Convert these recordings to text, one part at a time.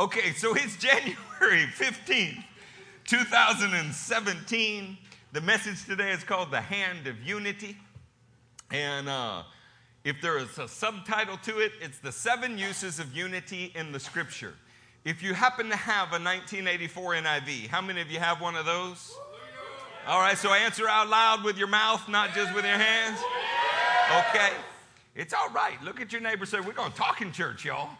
Okay, so it's January 15th, 2017. The message today is called The Hand of Unity. And uh, if there is a subtitle to it, it's The Seven Uses of Unity in the Scripture. If you happen to have a 1984 NIV, how many of you have one of those? All right, so answer out loud with your mouth, not just with your hands. Okay. It's all right. Look at your neighbor say, We're going to talk in church, y'all.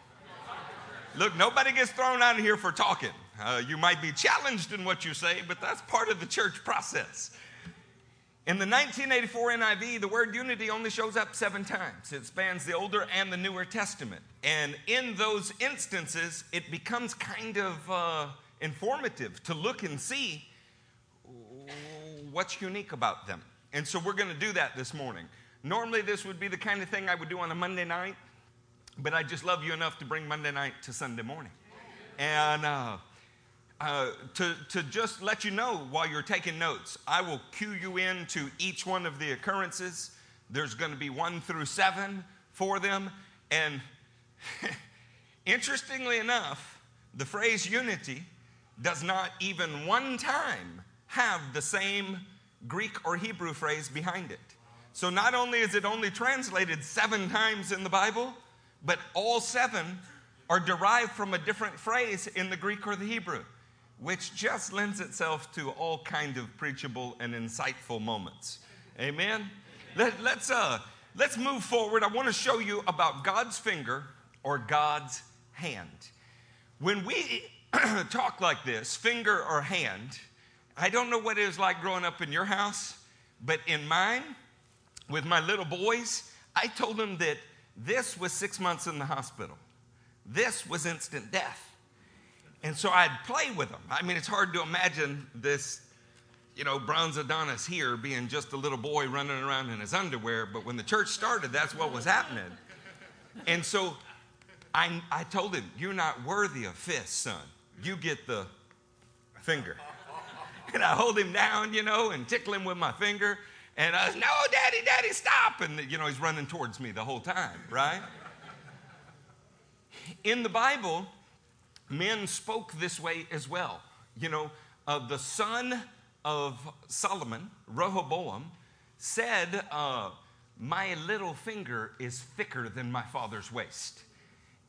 Look, nobody gets thrown out of here for talking. Uh, you might be challenged in what you say, but that's part of the church process. In the 1984 NIV, the word unity only shows up seven times. It spans the Older and the Newer Testament. And in those instances, it becomes kind of uh, informative to look and see what's unique about them. And so we're going to do that this morning. Normally, this would be the kind of thing I would do on a Monday night, but I just love you enough to bring Monday night to Sunday morning. And uh, uh, to, to just let you know while you're taking notes, I will cue you in to each one of the occurrences. There's going to be one through seven for them. And interestingly enough, the phrase unity does not even one time have the same Greek or Hebrew phrase behind it. So not only is it only translated seven times in the Bible, but all seven are derived from a different phrase in the Greek or the Hebrew, which just lends itself to all kind of preachable and insightful moments. Amen. Let, us uh, let's move forward. I want to show you about God's finger or God's hand. When we talk like this, finger or hand, I don't know what it was like growing up in your house, but in mine, with my little boys, I told them that this was six months in the hospital. This was instant death. And so I'd play with them. I mean, it's hard to imagine this, you know, bronze Adonis here being just a little boy running around in his underwear. But when the church started, that's what was happening. And so I, I told him, You're not worthy of fists, son. You get the finger. And I hold him down, you know, and tickle him with my finger. And I was, no, daddy, daddy, stop. And, you know, he's running towards me the whole time, right? In the Bible, men spoke this way as well. You know, uh, the son of Solomon, Rehoboam, said, uh, My little finger is thicker than my father's waist.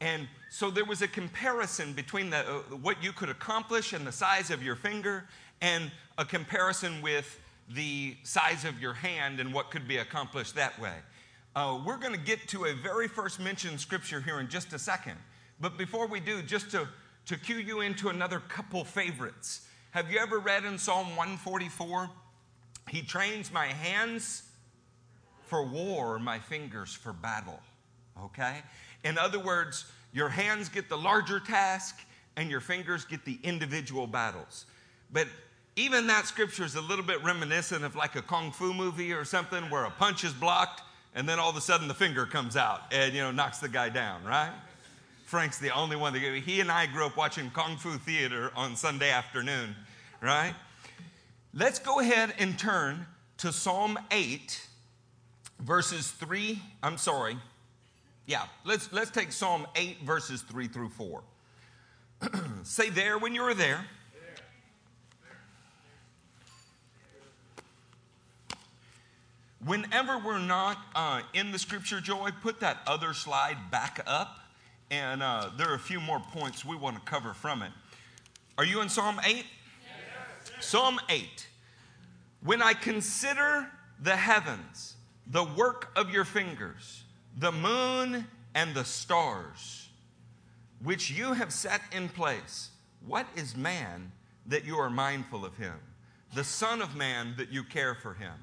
And so there was a comparison between the, uh, what you could accomplish and the size of your finger, and a comparison with the size of your hand and what could be accomplished that way. Uh, we're going to get to a very first mentioned scripture here in just a second. But before we do, just to, to cue you into another couple favorites. Have you ever read in Psalm 144? He trains my hands for war, my fingers for battle. Okay? In other words, your hands get the larger task and your fingers get the individual battles. But even that scripture is a little bit reminiscent of like a kung fu movie or something where a punch is blocked and then all of a sudden the finger comes out and you know knocks the guy down right? Frank's the only one that he and i grew up watching kung fu theater on sunday afternoon right? Let's go ahead and turn to psalm 8 verses 3 i'm sorry. Yeah let's let's take psalm 8 verses 3 through 4 say there when you're there Whenever we're not uh, in the scripture, Joy, put that other slide back up. And uh, there are a few more points we want to cover from it. Are you in Psalm 8? Yes. Psalm 8. When I consider the heavens, the work of your fingers, the moon and the stars, which you have set in place, what is man that you are mindful of him? The Son of Man that you care for him.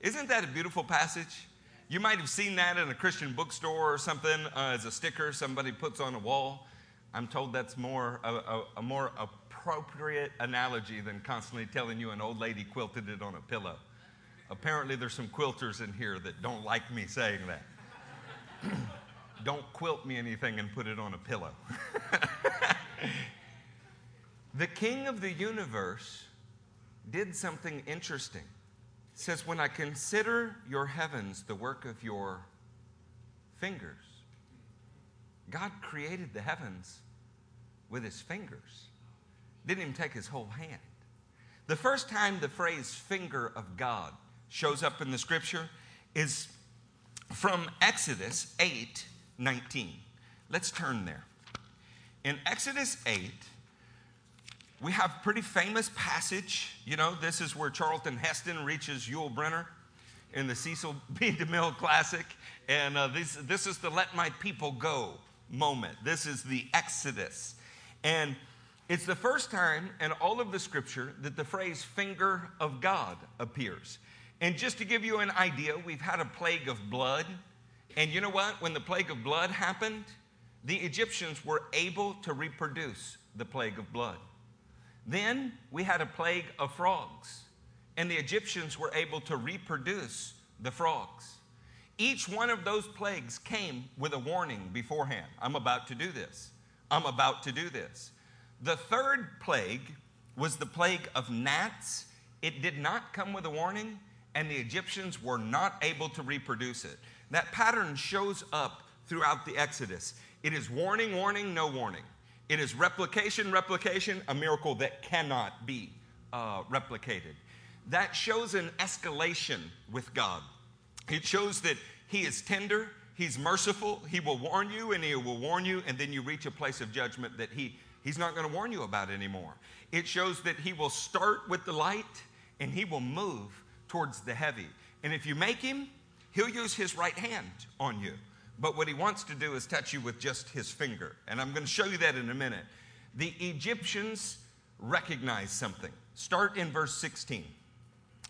Isn't that a beautiful passage? You might have seen that in a Christian bookstore or something uh, as a sticker somebody puts on a wall. I'm told that's more a, a, a, more appropriate analogy than constantly telling you an old lady quilted it on a pillow. Apparently, there's some quilters in here that don't like me saying that. don't quilt me anything and put it on a pillow. the king of the universe did something interesting says, When I consider your heavens, the work of your fingers, God created the heavens with his fingers. Didn't even take his whole hand. The first time the phrase finger of God shows up in the scripture is from Exodus 8 19. Let's turn there. In Exodus 8, we have a pretty famous passage. You know, this is where Charlton Heston reaches Yul Brynner in the Cecil B. DeMille Classic. And uh, this, this is the let my people go moment. This is the Exodus. And it's the first time in all of the scripture that the phrase finger of God appears. And just to give you an idea, we've had a plague of blood. And you know what? When the plague of blood happened, the Egyptians were able to reproduce the plague of blood. Then we had a plague of frogs, and the Egyptians were able to reproduce the frogs. Each one of those plagues came with a warning beforehand I'm about to do this. I'm about to do this. The third plague was the plague of gnats. It did not come with a warning, and the Egyptians were not able to reproduce it. That pattern shows up throughout the Exodus. It is warning, warning, no warning. It is replication, replication, a miracle that cannot be uh, replicated. That shows an escalation with God. It shows that He is tender, He's merciful, He will warn you, and He will warn you, and then you reach a place of judgment that He He's not going to warn you about anymore. It shows that He will start with the light and He will move towards the heavy. And if you make Him, He'll use His right hand on you. But what he wants to do is touch you with just his finger. And I'm going to show you that in a minute. The Egyptians recognize something. Start in verse 16,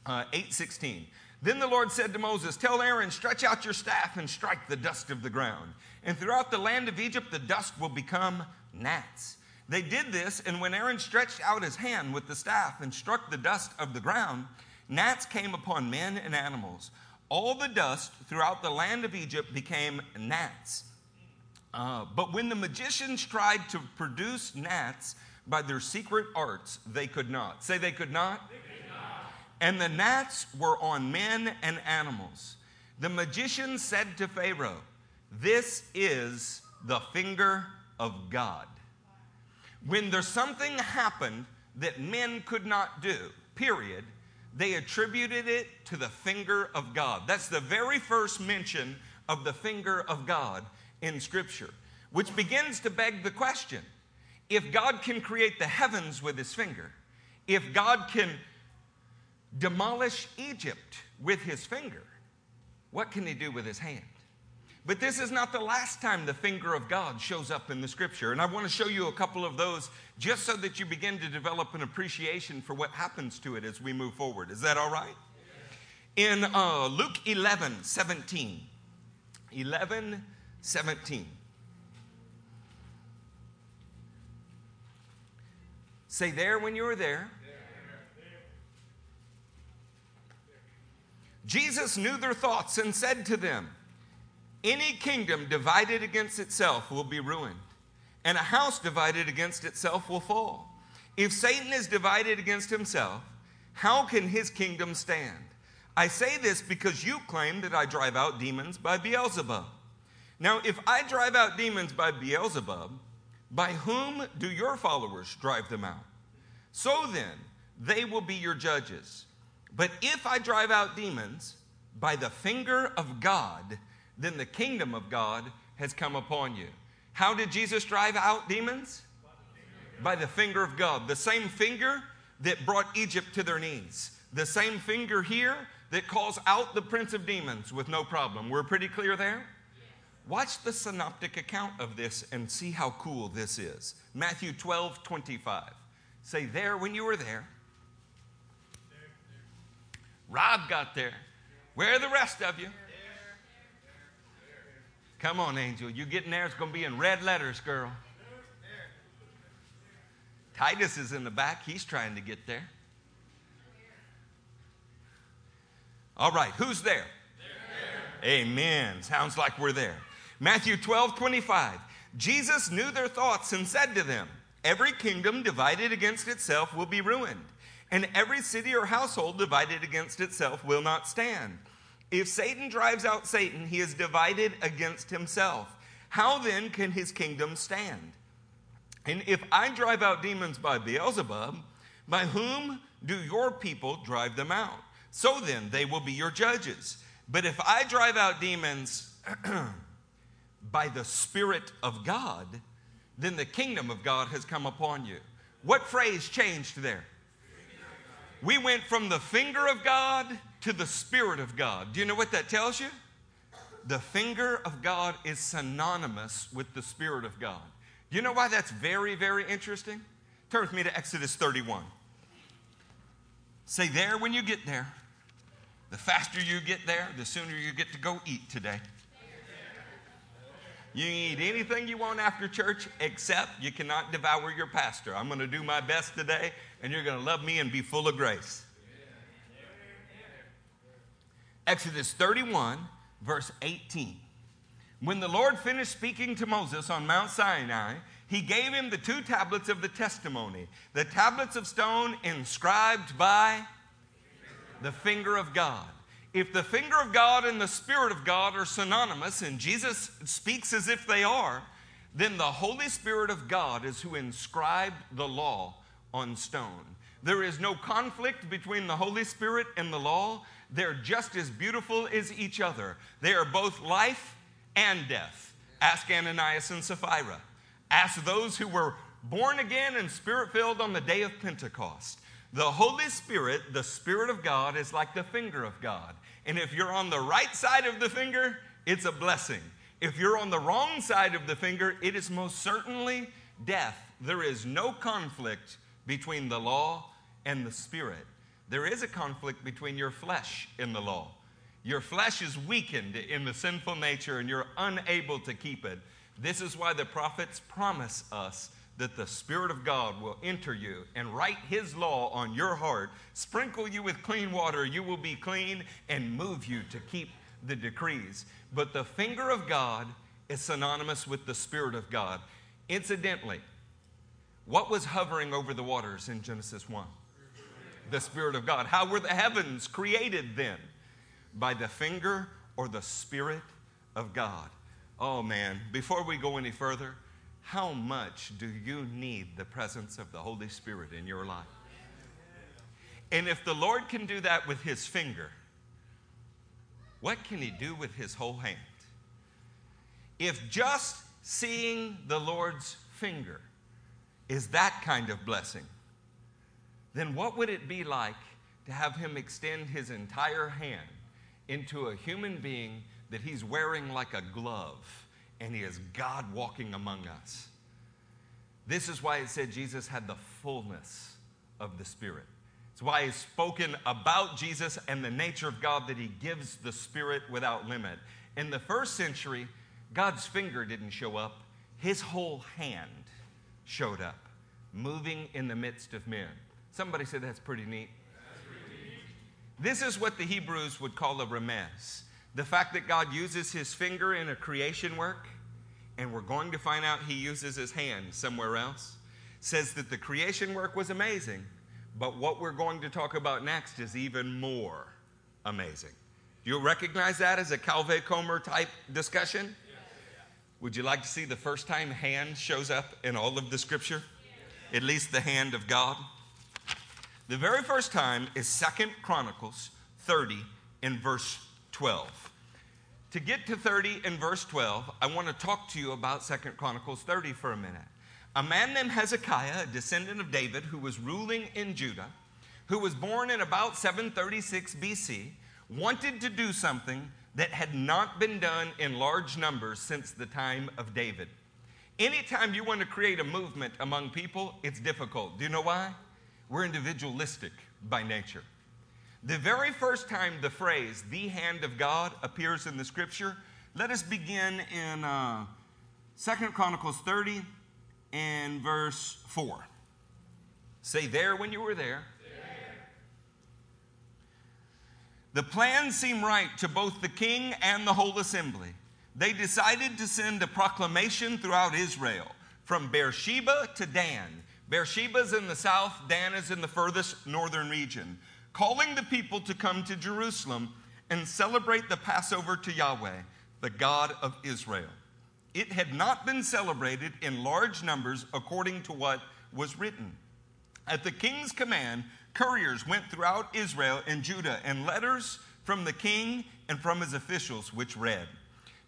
uh, 816. Then the Lord said to Moses, Tell Aaron, stretch out your staff and strike the dust of the ground. And throughout the land of Egypt, the dust will become gnats. They did this, and when Aaron stretched out his hand with the staff and struck the dust of the ground, gnats came upon men and animals all the dust throughout the land of Egypt became gnats. Uh, but when the magicians tried to produce gnats by their secret arts, they could not. Say they could not? They could not. And the gnats were on men and animals. The magician said to Pharaoh, This is the finger of God. When there's something happened that men could not do, period, they attributed it to the finger of God. That's the very first mention of the finger of God in Scripture, which begins to beg the question if God can create the heavens with his finger, if God can demolish Egypt with his finger, what can he do with his hand? But this is not the last time the finger of God shows up in the scripture. And I want to show you a couple of those just so that you begin to develop an appreciation for what happens to it as we move forward. Is that all right? In uh, Luke 11 17, 11 17. Say there when you were there. Jesus knew their thoughts and said to them, any kingdom divided against itself will be ruined, and a house divided against itself will fall. If Satan is divided against himself, how can his kingdom stand? I say this because you claim that I drive out demons by Beelzebub. Now, if I drive out demons by Beelzebub, by whom do your followers drive them out? So then, they will be your judges. But if I drive out demons by the finger of God, then the kingdom of God has come upon you. How did Jesus drive out demons? By the finger of God. The same finger that brought Egypt to their knees. The same finger here that calls out the prince of demons with no problem. We're pretty clear there? Watch the synoptic account of this and see how cool this is. Matthew 12, 25. Say, there when you were there. Rob got there. Where are the rest of you? Come on, Angel. You're getting there? It's going to be in red letters, girl. Titus is in the back. He's trying to get there. All right, who's there? there? Amen. Sounds like we're there. Matthew 12, 25. Jesus knew their thoughts and said to them, Every kingdom divided against itself will be ruined, and every city or household divided against itself will not stand. If Satan drives out Satan, he is divided against himself. How then can his kingdom stand? And if I drive out demons by Beelzebub, by whom do your people drive them out? So then, they will be your judges. But if I drive out demons by the Spirit of God, then the kingdom of God has come upon you. What phrase changed there? We went from the finger of God to the Spirit of God. Do you know what that tells you? The finger of God is synonymous with the Spirit of God. Do you know why that's very, very interesting? Turn with me to Exodus 31. Say there when you get there. The faster you get there, the sooner you get to go eat today. You can eat anything you want after church, except you cannot devour your pastor. I'm going to do my best today, and you're going to love me and be full of grace. Exodus 31, verse 18. When the Lord finished speaking to Moses on Mount Sinai, he gave him the two tablets of the testimony, the tablets of stone inscribed by the finger of God. If the finger of God and the Spirit of God are synonymous, and Jesus speaks as if they are, then the Holy Spirit of God is who inscribed the law on stone. There is no conflict between the Holy Spirit and the law. They're just as beautiful as each other. They are both life and death. Ask Ananias and Sapphira. Ask those who were born again and spirit filled on the day of Pentecost. The Holy Spirit, the Spirit of God, is like the finger of God. And if you're on the right side of the finger, it's a blessing. If you're on the wrong side of the finger, it is most certainly death. There is no conflict between the law and the Spirit. There is a conflict between your flesh and the law. Your flesh is weakened in the sinful nature and you're unable to keep it. This is why the prophets promise us that the Spirit of God will enter you and write His law on your heart, sprinkle you with clean water, you will be clean, and move you to keep the decrees. But the finger of God is synonymous with the Spirit of God. Incidentally, what was hovering over the waters in Genesis 1? The Spirit of God. How were the heavens created then? By the finger or the Spirit of God. Oh man, before we go any further, how much do you need the presence of the Holy Spirit in your life? And if the Lord can do that with his finger, what can he do with his whole hand? If just seeing the Lord's finger is that kind of blessing, then what would it be like to have him extend his entire hand into a human being that he's wearing like a glove? and he is God walking among us. This is why it said Jesus had the fullness of the Spirit. It's why he's spoken about Jesus and the nature of God that he gives the Spirit without limit. In the first century, God's finger didn't show up, his whole hand showed up, moving in the midst of men. Somebody said that's pretty neat. This is what the Hebrews would call a remez. The fact that God uses his finger in a creation work, and we're going to find out he uses his hand somewhere else, says that the creation work was amazing, but what we're going to talk about next is even more amazing. Do you recognize that as a Kal Vachomer type discussion? Would you like to see the first time hand shows up in all of the scripture? At least the hand of God? The very first time is Second Chronicles 30 in verse 12. To get to 30 in verse 12, I want to talk to you about Second Chronicles 30 for a minute. A man named Hezekiah, a descendant of David, who was ruling in Judah, who was born in about 736 BC, wanted to do something that had not been done in large numbers since the time of David. Anytime you want to create a movement among people, it's difficult. Do you know why? We're individualistic by nature. The very first time the phrase, the hand of God, appears in the scripture, let us begin in uh, 2 Chronicles 30 and verse 4. Say there when you were there. The plan seemed right to both the king and the whole assembly. They decided to send a proclamation throughout Israel from Beersheba to Dan. Beersheba is in the south, Dan is in the furthest northern region calling the people to come to Jerusalem and celebrate the Passover to Yahweh, the God of Israel. It had not been celebrated in large numbers according to what was written. At the king's command, couriers went throughout Israel and Judah, and letters from the king and from his officials, which read,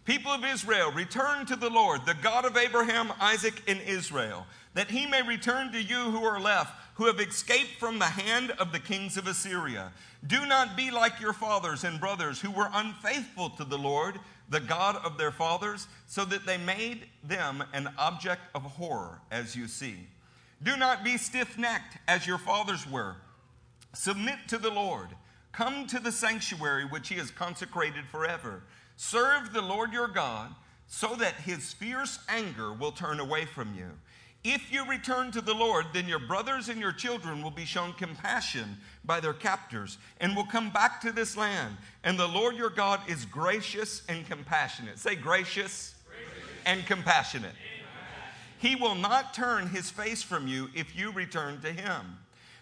People of Israel, return to the Lord, the God of Abraham, Isaac, and Israel, that he may return to you who are left, who have escaped from the hand of the kings of Assyria. Do not be like your fathers and brothers who were unfaithful to the Lord, the God of their fathers, so that they made them an object of horror, as you see. Do not be stiff necked as your fathers were. Submit to the Lord. Come to the sanctuary which he has consecrated forever. Serve the Lord your God, so that his fierce anger will turn away from you. If you return to the Lord, then your brothers and your children will be shown compassion by their captors and will come back to this land. And the Lord your God is gracious and compassionate. Say gracious, gracious. and compassionate. He will not turn his face from you if you return to him.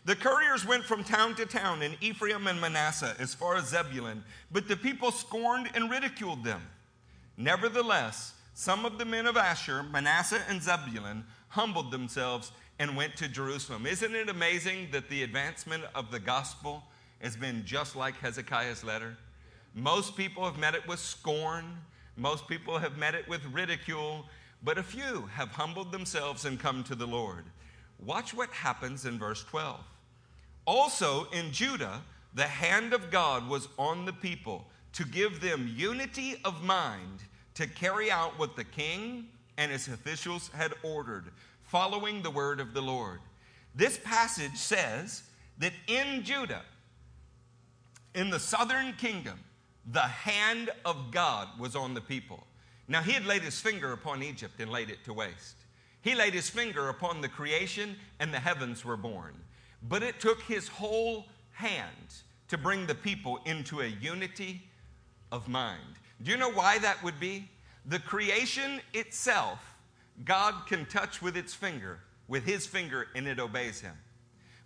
The couriers went from town to town in Ephraim and Manasseh as far as Zebulun, but the people scorned and ridiculed them. Nevertheless, some of the men of Asher, Manasseh, and Zebulun humbled themselves and went to Jerusalem. Isn't it amazing that the advancement of the gospel has been just like Hezekiah's letter? Most people have met it with scorn, most people have met it with ridicule, but a few have humbled themselves and come to the Lord. Watch what happens in verse 12. Also in Judah, the hand of God was on the people to give them unity of mind to carry out what the king and his officials had ordered, following the word of the Lord. This passage says that in Judah, in the southern kingdom, the hand of God was on the people. Now, he had laid his finger upon Egypt and laid it to waste. He laid his finger upon the creation, and the heavens were born. But it took his whole hand to bring the people into a unity of mind. Do you know why that would be? The creation itself, God can touch with its finger, with his finger, and it obeys him.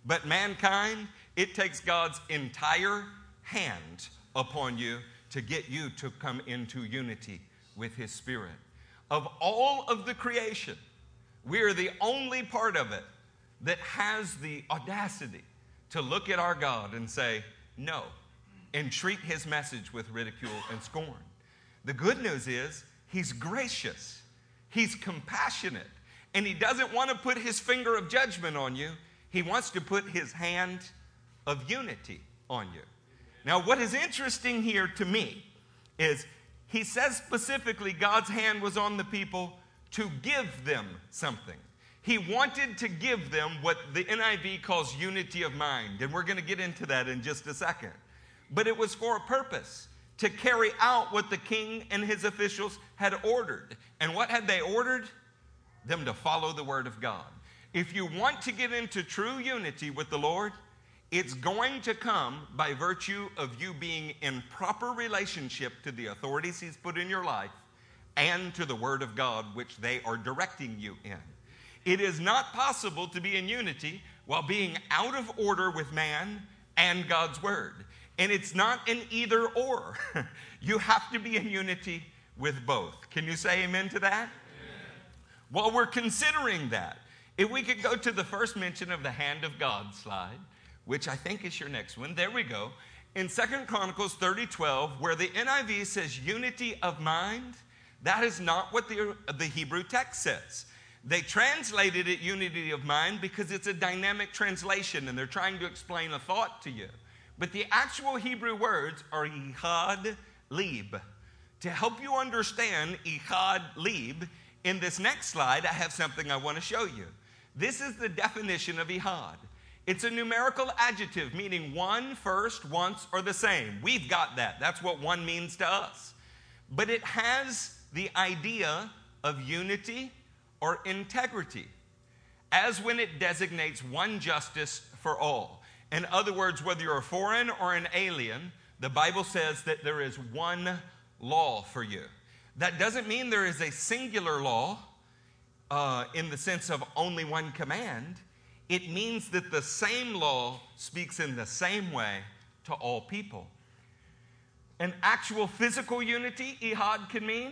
But mankind, it takes God's entire hand upon you to get you to come into unity with his spirit. Of all of the creation, we are the only part of it that has the audacity to look at our God and say, no, and treat his message with ridicule and scorn. The good news is, he's gracious, he's compassionate, and he doesn't want to put his finger of judgment on you. He wants to put his hand of unity on you. Now, what is interesting here to me is he says specifically God's hand was on the people to give them something. He wanted to give them what the NIV calls unity of mind, and we're going to get into that in just a second. But it was for a purpose to carry out what the king and his officials had ordered. And what had they ordered? Them to follow the word of God. If you want to get into true unity with the Lord, it's going to come by virtue of you being in proper relationship to the authorities He's put in your life and to the Word of God, which they are directing you in. It is not possible to be in unity while being out of order with man and God's Word. And it's not an either or. you have to be in unity with both. Can you say amen to that? Amen. While we're considering that, if we could go to the first mention of the hand of God slide, which I think is your next one. There we go. In Second Chronicles 30 12, where the NIV says unity of mind, that is not what the, the Hebrew text says. They translated it unity of mind because it's a dynamic translation and they're trying to explain a thought to you. But the actual Hebrew words are ihad lib. To help you understand ihad lib, in this next slide, I have something I want to show you. This is the definition of ihad. It's a numerical adjective meaning one, first, once, or the same. We've got that. That's what one means to us. But it has the idea of unity or integrity, as when it designates one justice for all. In other words, whether you're a foreign or an alien, the Bible says that there is one law for you. That doesn't mean there is a singular law uh, in the sense of only one command. It means that the same law speaks in the same way to all people. An actual physical unity, ihad, can mean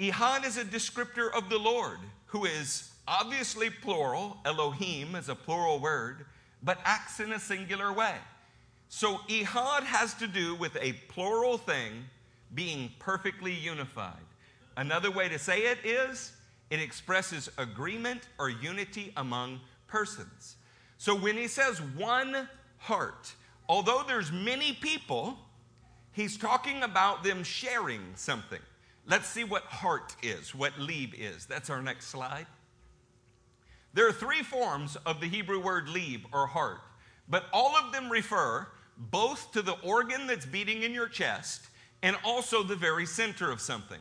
Ehad is a descriptor of the Lord, who is obviously plural. Elohim is a plural word, but acts in a singular way. So Ehad has to do with a plural thing being perfectly unified. Another way to say it is it expresses agreement or unity among persons. So when he says one heart, although there's many people, he's talking about them sharing something. Let's see what heart is, what leib is. That's our next slide. There are three forms of the Hebrew word leib or heart, but all of them refer both to the organ that's beating in your chest and also the very center of something.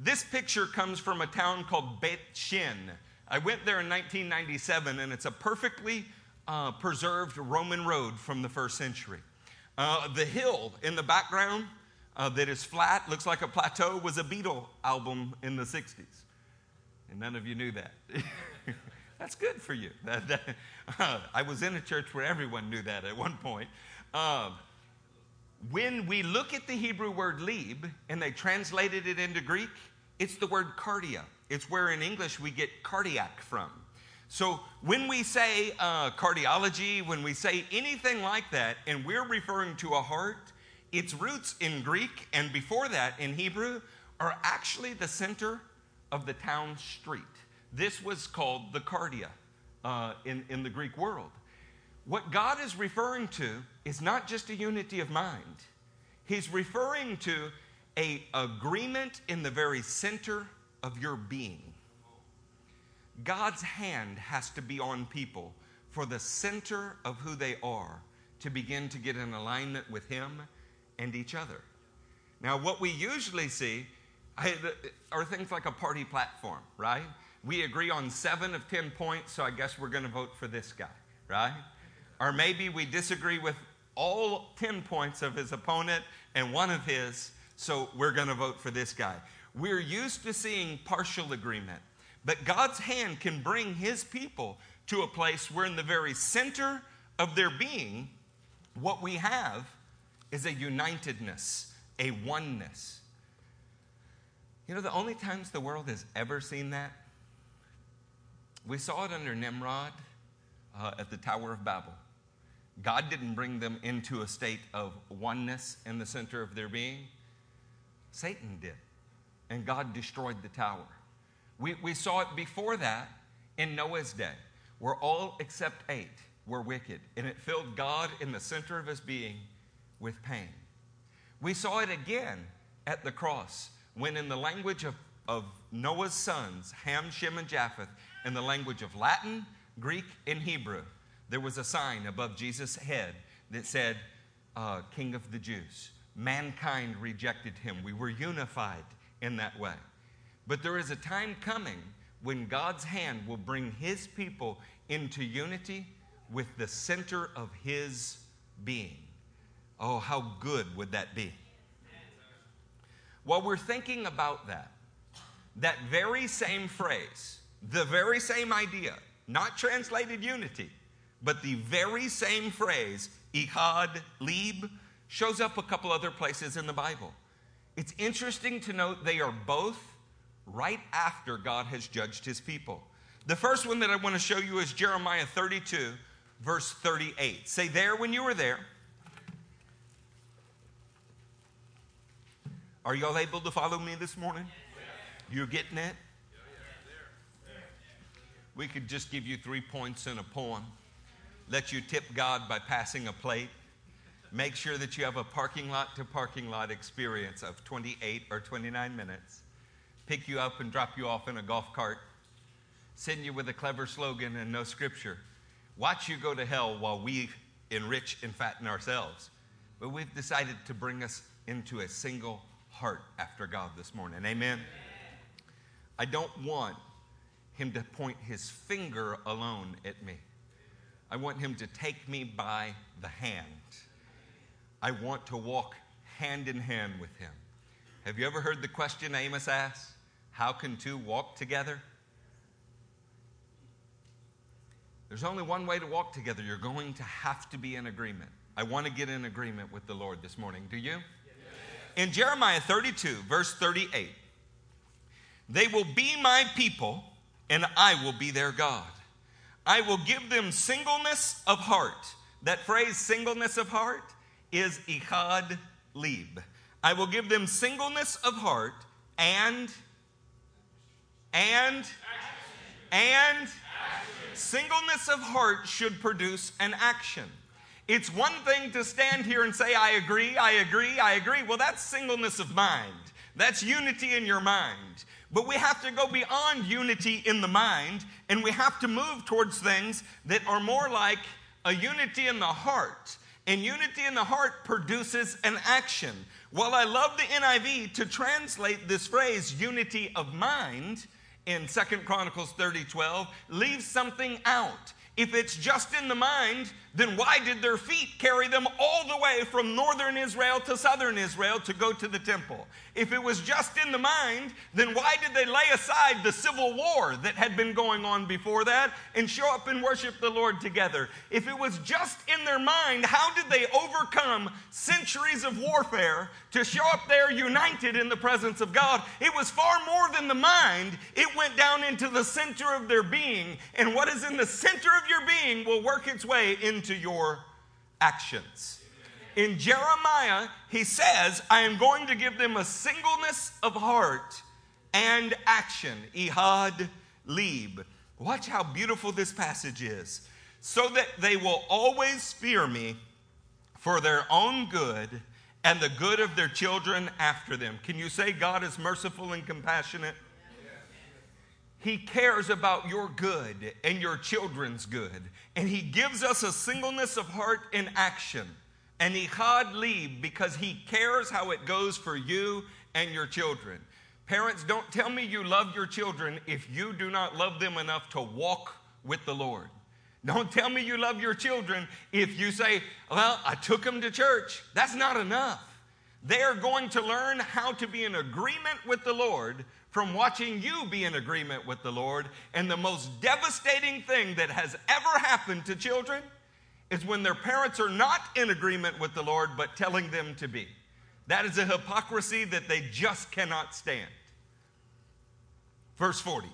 This picture comes from a town called Beit She'an. I went there in 1997, and it's a perfectly uh, preserved Roman road from the first century. Uh, the hill in the background uh, that is flat, looks like a plateau, was a Beatle album in the 60s. And none of you knew that. That's good for you. That, that, I was in a church where everyone knew that at one point. Um, when we look at the Hebrew word leib and they translated it into Greek, it's the word cardia. It's where in English we get cardiac from. So when we say uh, cardiology, when we say anything like that, and we're referring to a heart, its roots in Greek and before that in Hebrew are actually the center of the town street. This was called the cardia uh, in, in the Greek world. What God is referring to is not just a unity of mind. He's referring to a agreement in the very center of your being. God's hand has to be on people for the center of who they are to begin to get in alignment with Him and each other. Now, what we usually see are things like a party platform, right? We agree on seven of 10 points, so I guess we're going to vote for this guy, right? Or maybe we disagree with all 10 points of his opponent and one of his, so we're going to vote for this guy. We're used to seeing partial agreement, but God's hand can bring his people to a place where, in the very center of their being, what we have is a unitedness, a oneness. You know, the only times the world has ever seen that, we saw it under Nimrod uh, at the Tower of Babel. God didn't bring them into a state of oneness in the center of their being. Satan did. And God destroyed the tower. We, we saw it before that in Noah's day, where all except eight were wicked, and it filled God in the center of his being with pain. We saw it again at the cross, when in the language of, of Noah's sons, Ham, Shem, and Japheth, in the language of Latin, Greek, and Hebrew, there was a sign above Jesus' head that said, uh, King of the Jews. Mankind rejected him. We were unified in that way. But there is a time coming when God's hand will bring his people into unity with the center of his being. Oh, how good would that be? While we're thinking about that, that very same phrase, the very same idea, not translated unity, but the very same phrase, Ehad Leib, shows up a couple other places in the Bible. It's interesting to note they are both right after God has judged his people. The first one that I want to show you is Jeremiah 32, verse 38. Say there when you were there. Are y'all able to follow me this morning? You're getting it? We could just give you three points in a poem let you tip God by passing a plate. Make sure that you have a parking lot to parking lot experience of 28 or 29 minutes. Pick you up and drop you off in a golf cart. Send you with a clever slogan and no scripture. Watch you go to hell while we enrich and fatten ourselves. But we've decided to bring us into a single heart after God this morning. Amen. I don't want him to point his finger alone at me. I want him to take me by the hand. I want to walk hand in hand with him. Have you ever heard the question Amos asks? How can two walk together? There's only one way to walk together. You're going to have to be in agreement. I want to get in agreement with the Lord this morning. Do you? In Jeremiah 32, verse 38, They will be my people, and I will be their God. I will give them singleness of heart. That phrase, singleness of heart, is Ihad Lib. I will give them singleness of heart and, and, and, singleness of heart should produce an action. It's one thing to stand here and say, I agree, I agree, I agree. Well, that's singleness of mind. That's unity in your mind. But we have to go beyond unity in the mind and we have to move towards things that are more like a unity in the heart. And unity in the heart produces an action. While I love the NIV to translate this phrase, unity of mind, in Second Chronicles 30 12, leaves something out. If it's just in the mind, then why did their feet carry them all the way from northern Israel to southern Israel to go to the temple? If it was just in the mind, then why did they lay aside the civil war that had been going on before that and show up and worship the Lord together? If it was just in their mind, how did they overcome centuries of warfare to show up there united in the presence of God? It was far more than the mind, it went down into the center of their being. And what is in the center of your being will work its way into your actions. In Jeremiah, he says, I am going to give them a singleness of heart and action. Ihad Lib. Watch how beautiful this passage is. So that they will always fear me for their own good and the good of their children after them. Can you say God is merciful and compassionate? He cares about your good and your children's good. And He gives us a singleness of heart in action. And Ihad Lib because He cares how it goes for you and your children. Parents, don't tell me you love your children if you do not love them enough to walk with the Lord. Don't tell me you love your children if you say, Well, I took them to church. That's not enough. They are going to learn how to be in agreement with the Lord from watching you be in agreement with the Lord. And the most devastating thing that has ever happened to children is when their parents are not in agreement with the Lord, but telling them to be. That is a hypocrisy that they just cannot stand. Verse 40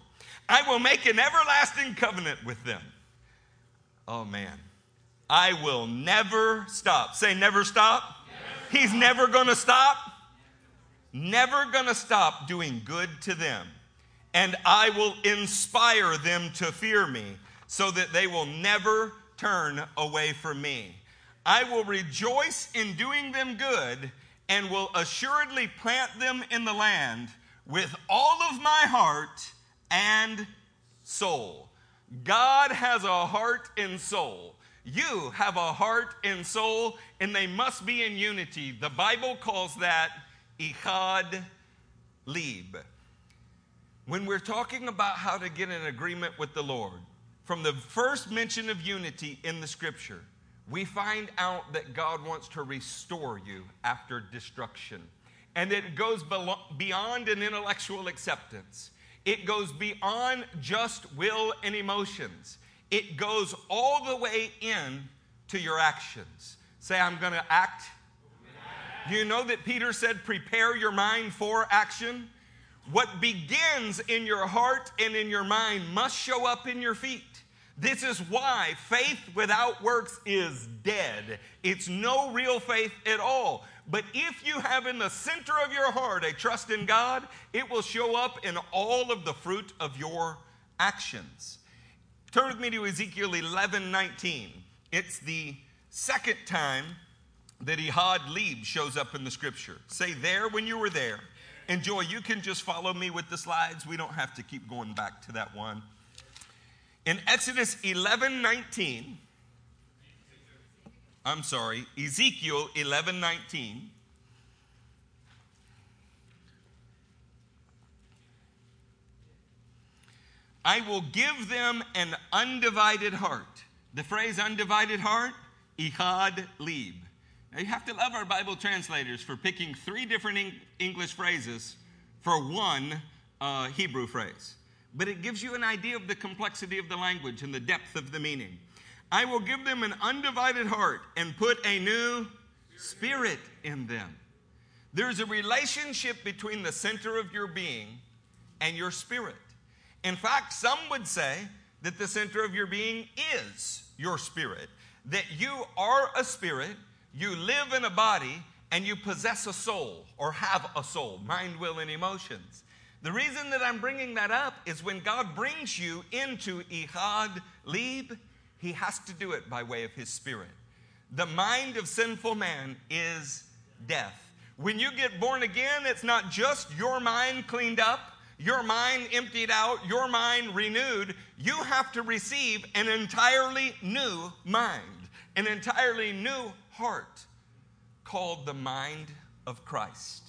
I will make an everlasting covenant with them. Oh man. I will never stop. Say, never stop. Never He's never going to stop never going to stop doing good to them. And I will inspire them to fear me so that they will never turn away from me. I will rejoice in doing them good and will assuredly plant them in the land with all of my heart and soul. God has a heart and soul. You have a heart and soul, and they must be in unity. The Bible calls that Ihad Lib. When we're talking about how to get an agreement with the Lord, from the first mention of unity in the scripture, we find out that God wants to restore you after destruction. And it goes beyond an intellectual acceptance, it goes beyond just will and emotions. It goes all the way in to your actions. Say, I'm going to act do you know that Peter said, prepare your mind for action? What begins in your heart and in your mind must show up in your feet. This is why faith without works is dead. It's no real faith at all. But if you have in the center of your heart a trust in God, it will show up in all of the fruit of your actions. Turn with me to Ezekiel 11 19. It's the second time that Ihad Lib shows up in the scripture. Say there when you were there. And Joy, you can just follow me with the slides. We don't have to keep going back to that one. In Exodus 11 19, I'm sorry, Ezekiel 11 19. I will give them an undivided heart. The phrase undivided heart, Ihad Lib. Now, you have to love our Bible translators for picking three different English phrases for one uh, Hebrew phrase. But it gives you an idea of the complexity of the language and the depth of the meaning. I will give them an undivided heart and put a new spirit in them. There's a relationship between the center of your being and your spirit. In fact, some would say that the center of your being is your spirit, that you are a spirit, you live in a body, and you possess a soul or have a soul, mind, will, and emotions. The reason that I'm bringing that up is when God brings you into Ihad Lib, He has to do it by way of His Spirit. The mind of sinful man is death. When you get born again, it's not just your mind cleaned up, your mind emptied out, your mind renewed. You have to receive an entirely new mind, an entirely new heart called the mind of Christ.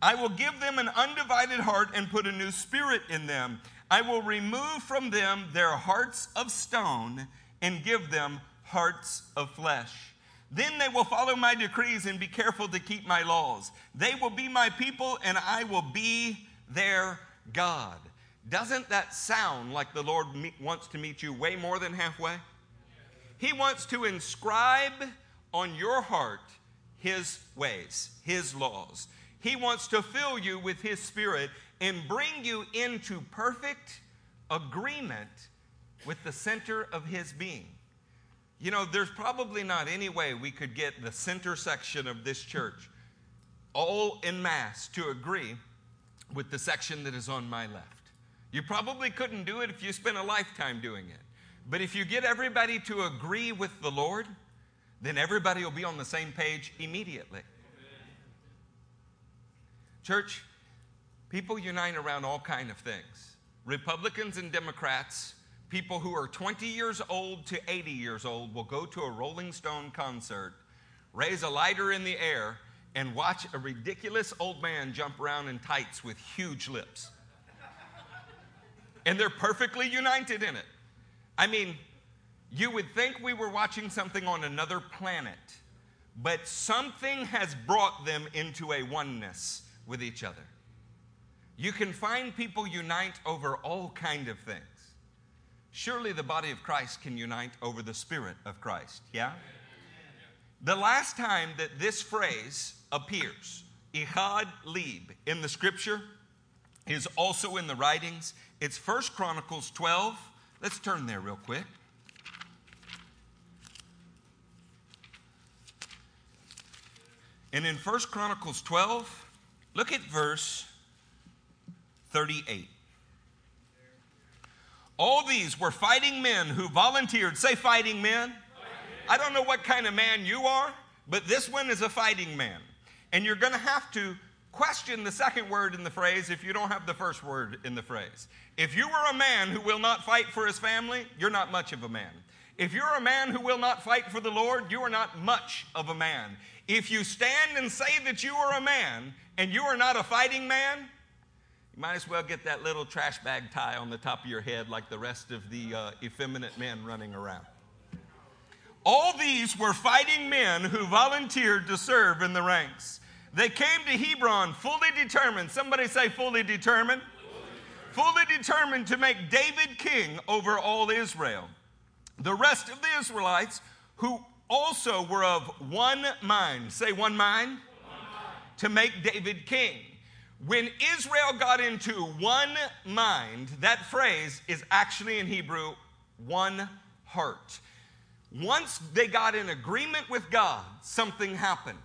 I will give them an undivided heart and put a new spirit in them. I will remove from them their hearts of stone and give them hearts of flesh. Then they will follow my decrees and be careful to keep my laws. They will be my people and I will be their God. Doesn't that sound like the Lord wants to meet you way more than halfway? He wants to inscribe on your heart His ways, His laws. He wants to fill you with His Spirit and bring you into perfect agreement with the center of His being. You know, there's probably not any way we could get the center section of this church all in mass to agree with the section that is on my left. You probably couldn't do it if you spent a lifetime doing it. But if you get everybody to agree with the Lord, then everybody will be on the same page immediately. Church, people unite around all kind of things. Republicans and Democrats, people who are 20 years old to 80 years old will go to a Rolling Stone concert, raise a lighter in the air, and watch a ridiculous old man jump around in tights with huge lips. and they're perfectly united in it. I mean, you would think we were watching something on another planet, but something has brought them into a oneness with each other. You can find people unite over all kind of things. Surely the body of Christ can unite over the spirit of Christ, yeah? The last time that this phrase appears, Ihad Lib, in the scripture is also in the writings. It's First Chronicles 12. Let's turn there real quick. And in First Chronicles 12, Look at verse 38. All these were fighting men who volunteered. Say, fighting men. Fighting. I don't know what kind of man you are, but this one is a fighting man. And you're going to have to question the second word in the phrase if you don't have the first word in the phrase. If you are a man who will not fight for his family, you're not much of a man. If you're a man who will not fight for the Lord, you are not much of a man. If you stand and say that you are a man and you are not a fighting man, you might as well get that little trash bag tie on the top of your head like the rest of the uh, effeminate men running around. All these were fighting men who volunteered to serve in the ranks. They came to Hebron fully determined. Somebody say, fully determined. Fully determined to make David king over all Israel. The rest of the Israelites who also were of one mind. Say, one mind to make David king. When Israel got into one mind, that phrase is actually in Hebrew, one heart. Once they got in agreement with God, something happened.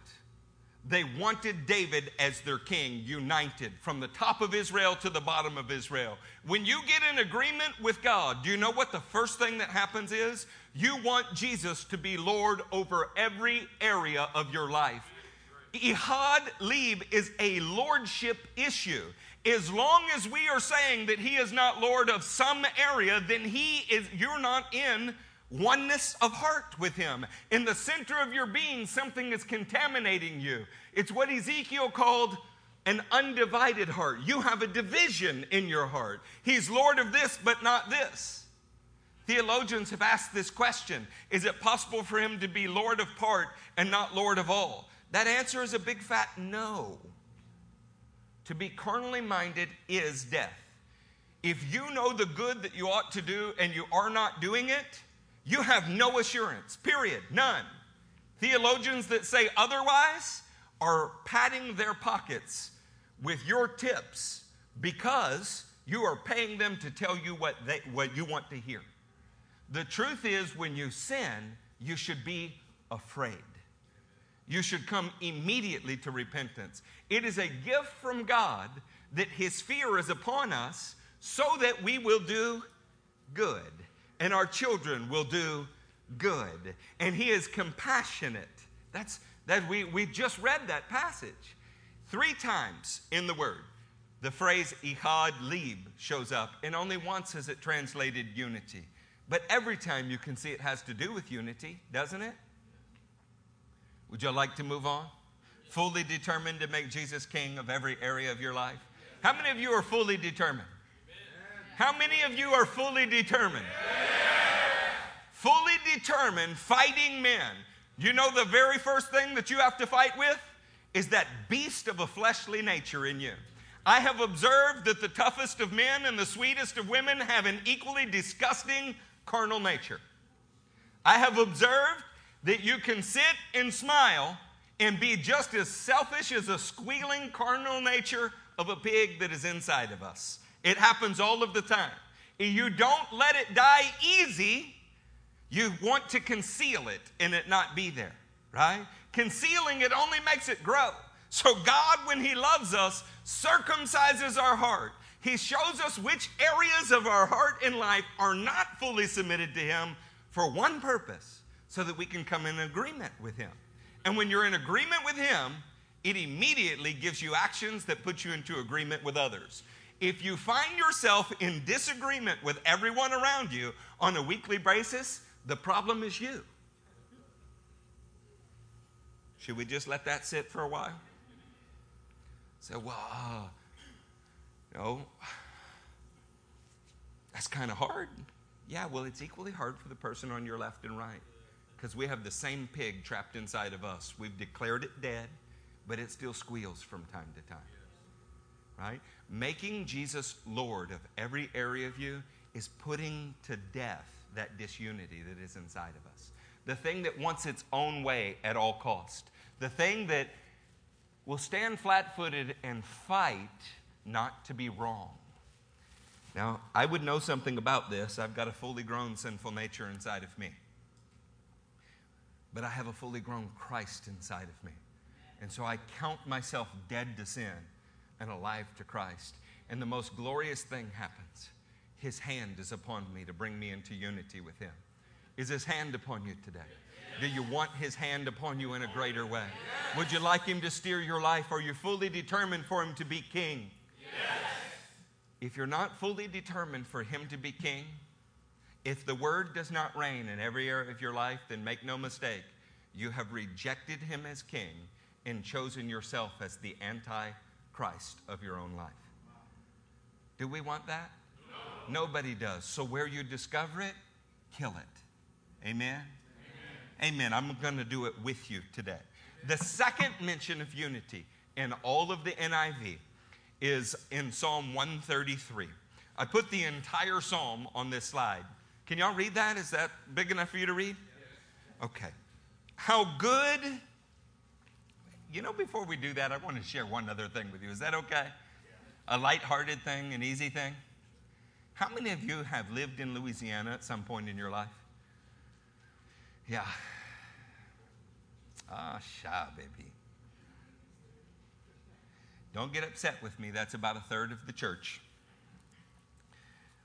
They wanted David as their king, united from the top of Israel to the bottom of Israel. When you get in agreement with God, do you know what the first thing that happens is? You want Jesus to be Lord over every area of your life. Ihad Lib is a lordship issue. As long as we are saying that he is not Lord of some area, then he is, you're not in oneness of heart with him. In the center of your being, something is contaminating you. It's what Ezekiel called an undivided heart. You have a division in your heart. He's Lord of this, but not this. Theologians have asked this question Is it possible for him to be Lord of part and not Lord of all? That answer is a big fat no. To be carnally minded is death. If you know the good that you ought to do and you are not doing it, you have no assurance, period, none. Theologians that say otherwise are padding their pockets with your tips because you are paying them to tell you what, they, what you want to hear. The truth is, when you sin, you should be afraid. You should come immediately to repentance. It is a gift from God that His fear is upon us so that we will do good and our children will do good. And He is compassionate. That's that we, we just read that passage. Three times in the Word, the phrase Ihad Lib shows up, and only once is it translated unity. But every time you can see it has to do with unity, doesn't it? Would you like to move on? Fully determined to make Jesus king of every area of your life? How many of you are fully determined? How many of you are fully determined? Fully determined, fighting men. You know the very first thing that you have to fight with is that beast of a fleshly nature in you. I have observed that the toughest of men and the sweetest of women have an equally disgusting carnal nature. I have observed that you can sit and smile and be just as selfish as a squealing carnal nature of a pig that is inside of us. It happens all of the time. You don't let it die easy. You want to conceal it and it not be there, right? Concealing it only makes it grow. So, God, when He loves us, circumcises our heart. He shows us which areas of our heart and life are not fully submitted to Him for one purpose, so that we can come in agreement with Him. And when you're in agreement with Him, it immediately gives you actions that put you into agreement with others. If you find yourself in disagreement with everyone around you on a weekly basis, the problem is you. Should we just let that sit for a while? Say, well, uh, know, that's kind of hard. Yeah, well, it's equally hard for the person on your left and right because we have the same pig trapped inside of us. We've declared it dead, but it still squeals from time to time. Right? Making Jesus Lord of every area of you is putting to death that disunity that is inside of us. The thing that wants its own way at all cost. The thing that will stand flat-footed and fight not to be wrong. Now, I would know something about this. I've got a fully grown sinful nature inside of me. But I have a fully grown Christ inside of me. And so I count myself dead to sin and alive to Christ. And the most glorious thing happens His hand is upon me to bring me into unity with Him. Is His hand upon you today? Do you want His hand upon you in a greater way? Would you like Him to steer your life? Are you fully determined for Him to be king? If you're not fully determined for Him to be king, if the word does not reign in every area of your life, then make no mistake, you have rejected Him as king and chosen yourself as the anti Christ of your own life. Do we want that? No. Nobody does. So where you discover it, kill it. Amen? Amen. Amen. I'm going to do it with you today. The second mention of unity in all of the NIV is in Psalm 133. I put the entire psalm on this slide. Can y'all read that? Is that big enough for you to read? Okay. How good. You know, before we do that, I want to share one other thing with you. Is that okay? A light-hearted thing, an easy thing? How many of you have lived in Louisiana at some point in your life? Yeah. Ah, sha, baby. Don't get upset with me. That's about a third of the church.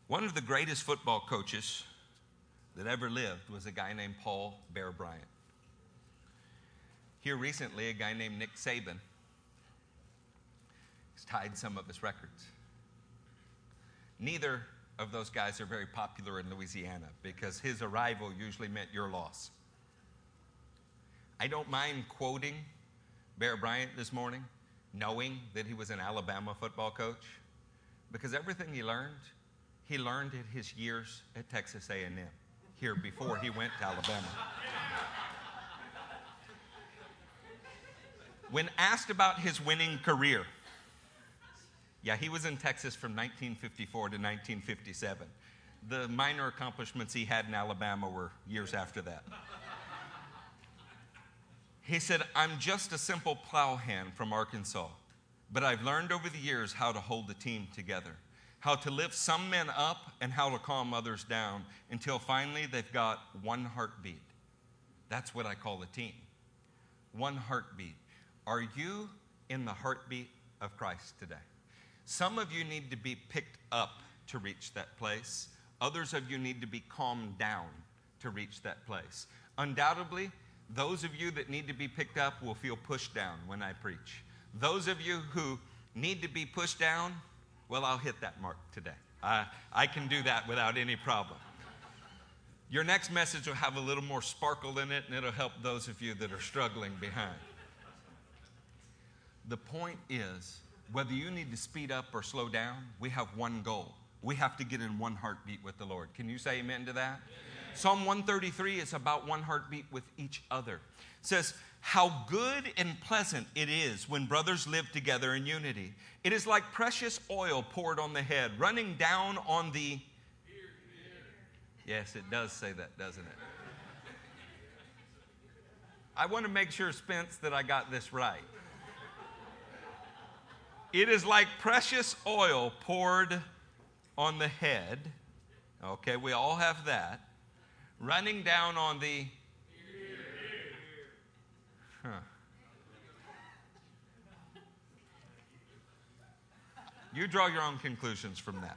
One of the greatest football coaches that ever lived was a guy named Paul Bear Bryant. Here recently, a guy named Nick Saban has tied some of his records. Neither of those guys are very popular in Louisiana because his arrival usually meant your loss. I don't mind quoting Bear Bryant this morning knowing that he was an Alabama football coach because everything he learned, he learned in his years at Texas A&M here before he went to Alabama. When asked about his winning career, yeah, he was in Texas from 1954 to 1957. The minor accomplishments he had in Alabama were years after that. He said, I'm just a simple plowhand from Arkansas, but I've learned over the years how to hold the team together, how to lift some men up, and how to calm others down until finally they've got one heartbeat. That's what I call a team. One heartbeat. Are you in the heartbeat of Christ today? Some of you need to be picked up to reach that place. Others of you need to be calmed down to reach that place. Undoubtedly, those of you that need to be picked up will feel pushed down when I preach. Those of you who need to be pushed down, well, I'll hit that mark today. I, I can do that without any problem. Your next message will have a little more sparkle in it, and it'll help those of you that are struggling behind. The point is, whether you need to speed up or slow down, we have one goal. We have to get in one heartbeat with the Lord. Can you say amen to that? Psalm 133 is about one heartbeat with each other. It says, How good and pleasant it is when brothers live together in unity. It is like precious oil poured on the head, running down on the. Yes, it does say that, doesn't it? I want to make sure, Spence, that I got this right. It is like precious oil poured on the head. Okay, we all have that. Running down on the. You draw your own conclusions from that.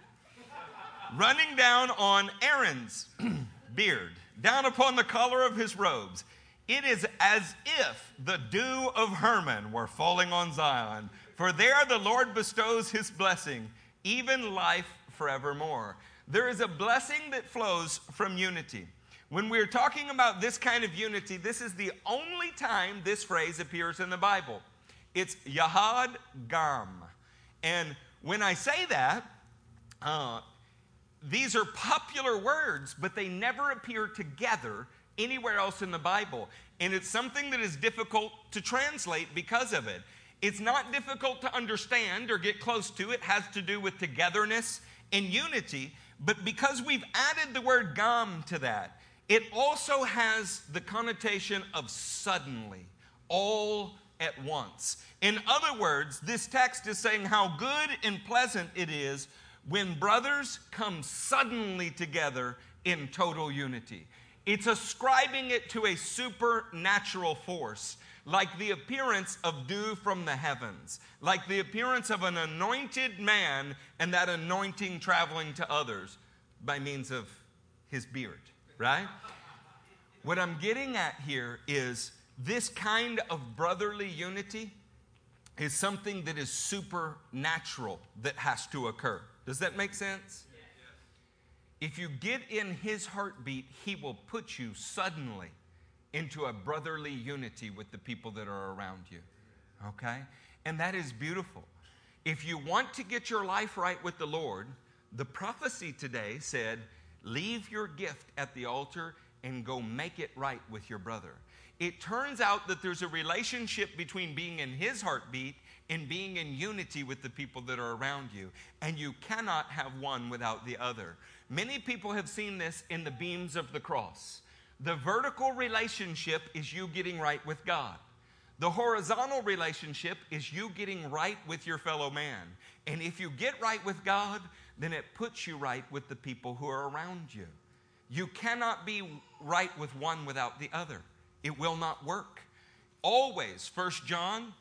Running down on Aaron's beard, down upon the collar of his robes. It is as if the dew of Hermon were falling on Zion, for there the Lord bestows his blessing, even life forevermore. There is a blessing that flows from unity. When we're talking about this kind of unity, this is the only time this phrase appears in the Bible. It's Yahad Gam. And when I say that, uh, these are popular words, but they never appear together anywhere else in the Bible. And it's something that is difficult to translate because of it. It's not difficult to understand or get close to. It has to do with togetherness and unity. But because we've added the word gam to that, it also has the connotation of suddenly, all at once. In other words, this text is saying how good and pleasant it is when brothers come suddenly together in total unity. It's ascribing it to a supernatural force like the appearance of dew from the heavens, like the appearance of an anointed man and that anointing traveling to others by means of his beard, right? What I'm getting at here is this kind of brotherly unity is something that is supernatural that has to occur. Does that make sense? If you get in his heartbeat, he will put you suddenly into a brotherly unity with the people that are around you. Okay? And that is beautiful. If you want to get your life right with the Lord, the prophecy today said, Leave your gift at the altar and go make it right with your brother. It turns out that there's a relationship between being in his heartbeat and being in unity with the people that are around you. And you cannot have one without the other. Many people have seen this in the beams of the cross. The vertical relationship is you getting right with God. The horizontal relationship is you getting right with your fellow man. And if you get right with God, then it puts you right with the people who are around you. You cannot be right with one without the other. It will not work. Always, First John,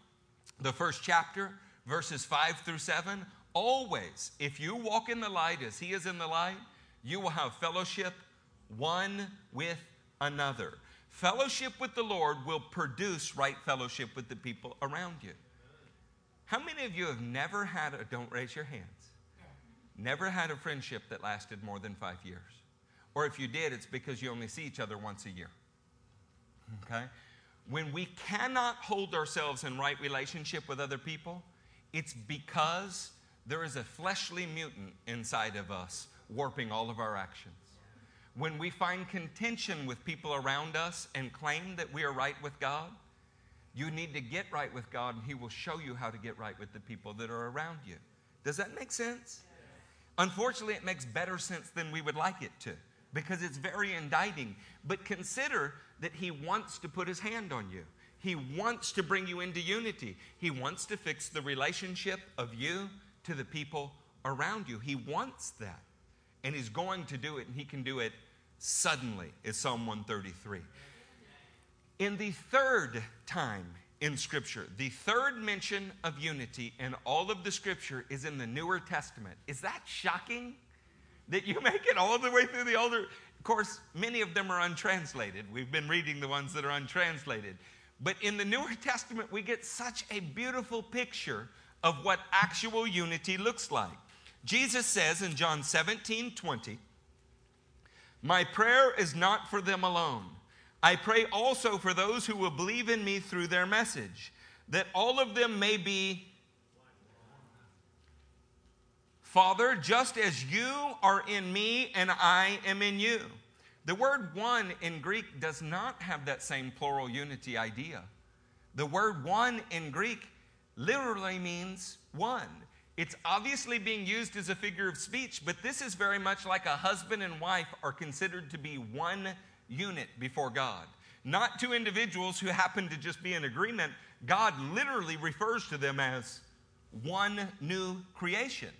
the first chapter, verses 5 through 7, always, if you walk in the light as he is in the light, you will have fellowship one with another. Fellowship with the Lord will produce right fellowship with the people around you. How many of you have never had a, don't raise your hands, never had a friendship that lasted more than five years? Or if you did, it's because you only see each other once a year. Okay? When we cannot hold ourselves in right relationship with other people, it's because there is a fleshly mutant inside of us warping all of our actions when we find contention with people around us and claim that we are right with God, you need to get right with God, and He will show you how to get right with the people that are around you. Does that make sense? Unfortunately, it makes better sense than we would like it to because it's very indicting. But consider that He wants to put His hand on you. He wants to bring you into unity. He wants to fix the relationship of you to the people around you. He wants that. And He's going to do it, and He can do it suddenly, is Psalm 133. In the third time in Scripture, the third mention of unity in all of the Scripture is in the Newer Testament. Is that shocking? That you make it all the way through the Older. Of course, many of them are untranslated. We've been reading the ones that are untranslated. But in the Newer Testament, we get such a beautiful picture of what actual unity looks like. Jesus says in John 17 20, My prayer is not for them alone. I pray also for those who will believe in me through their message, that all of them may be. Father, just as you are in me and I am in you. The word one in Greek does not have that same plural unity idea. The word one in Greek literally means one. It's obviously being used as a figure of speech, but this is very much like a husband and wife are considered to be one unit before God. Not two individuals who happen to just be in agreement. God literally refers to them as one new creation.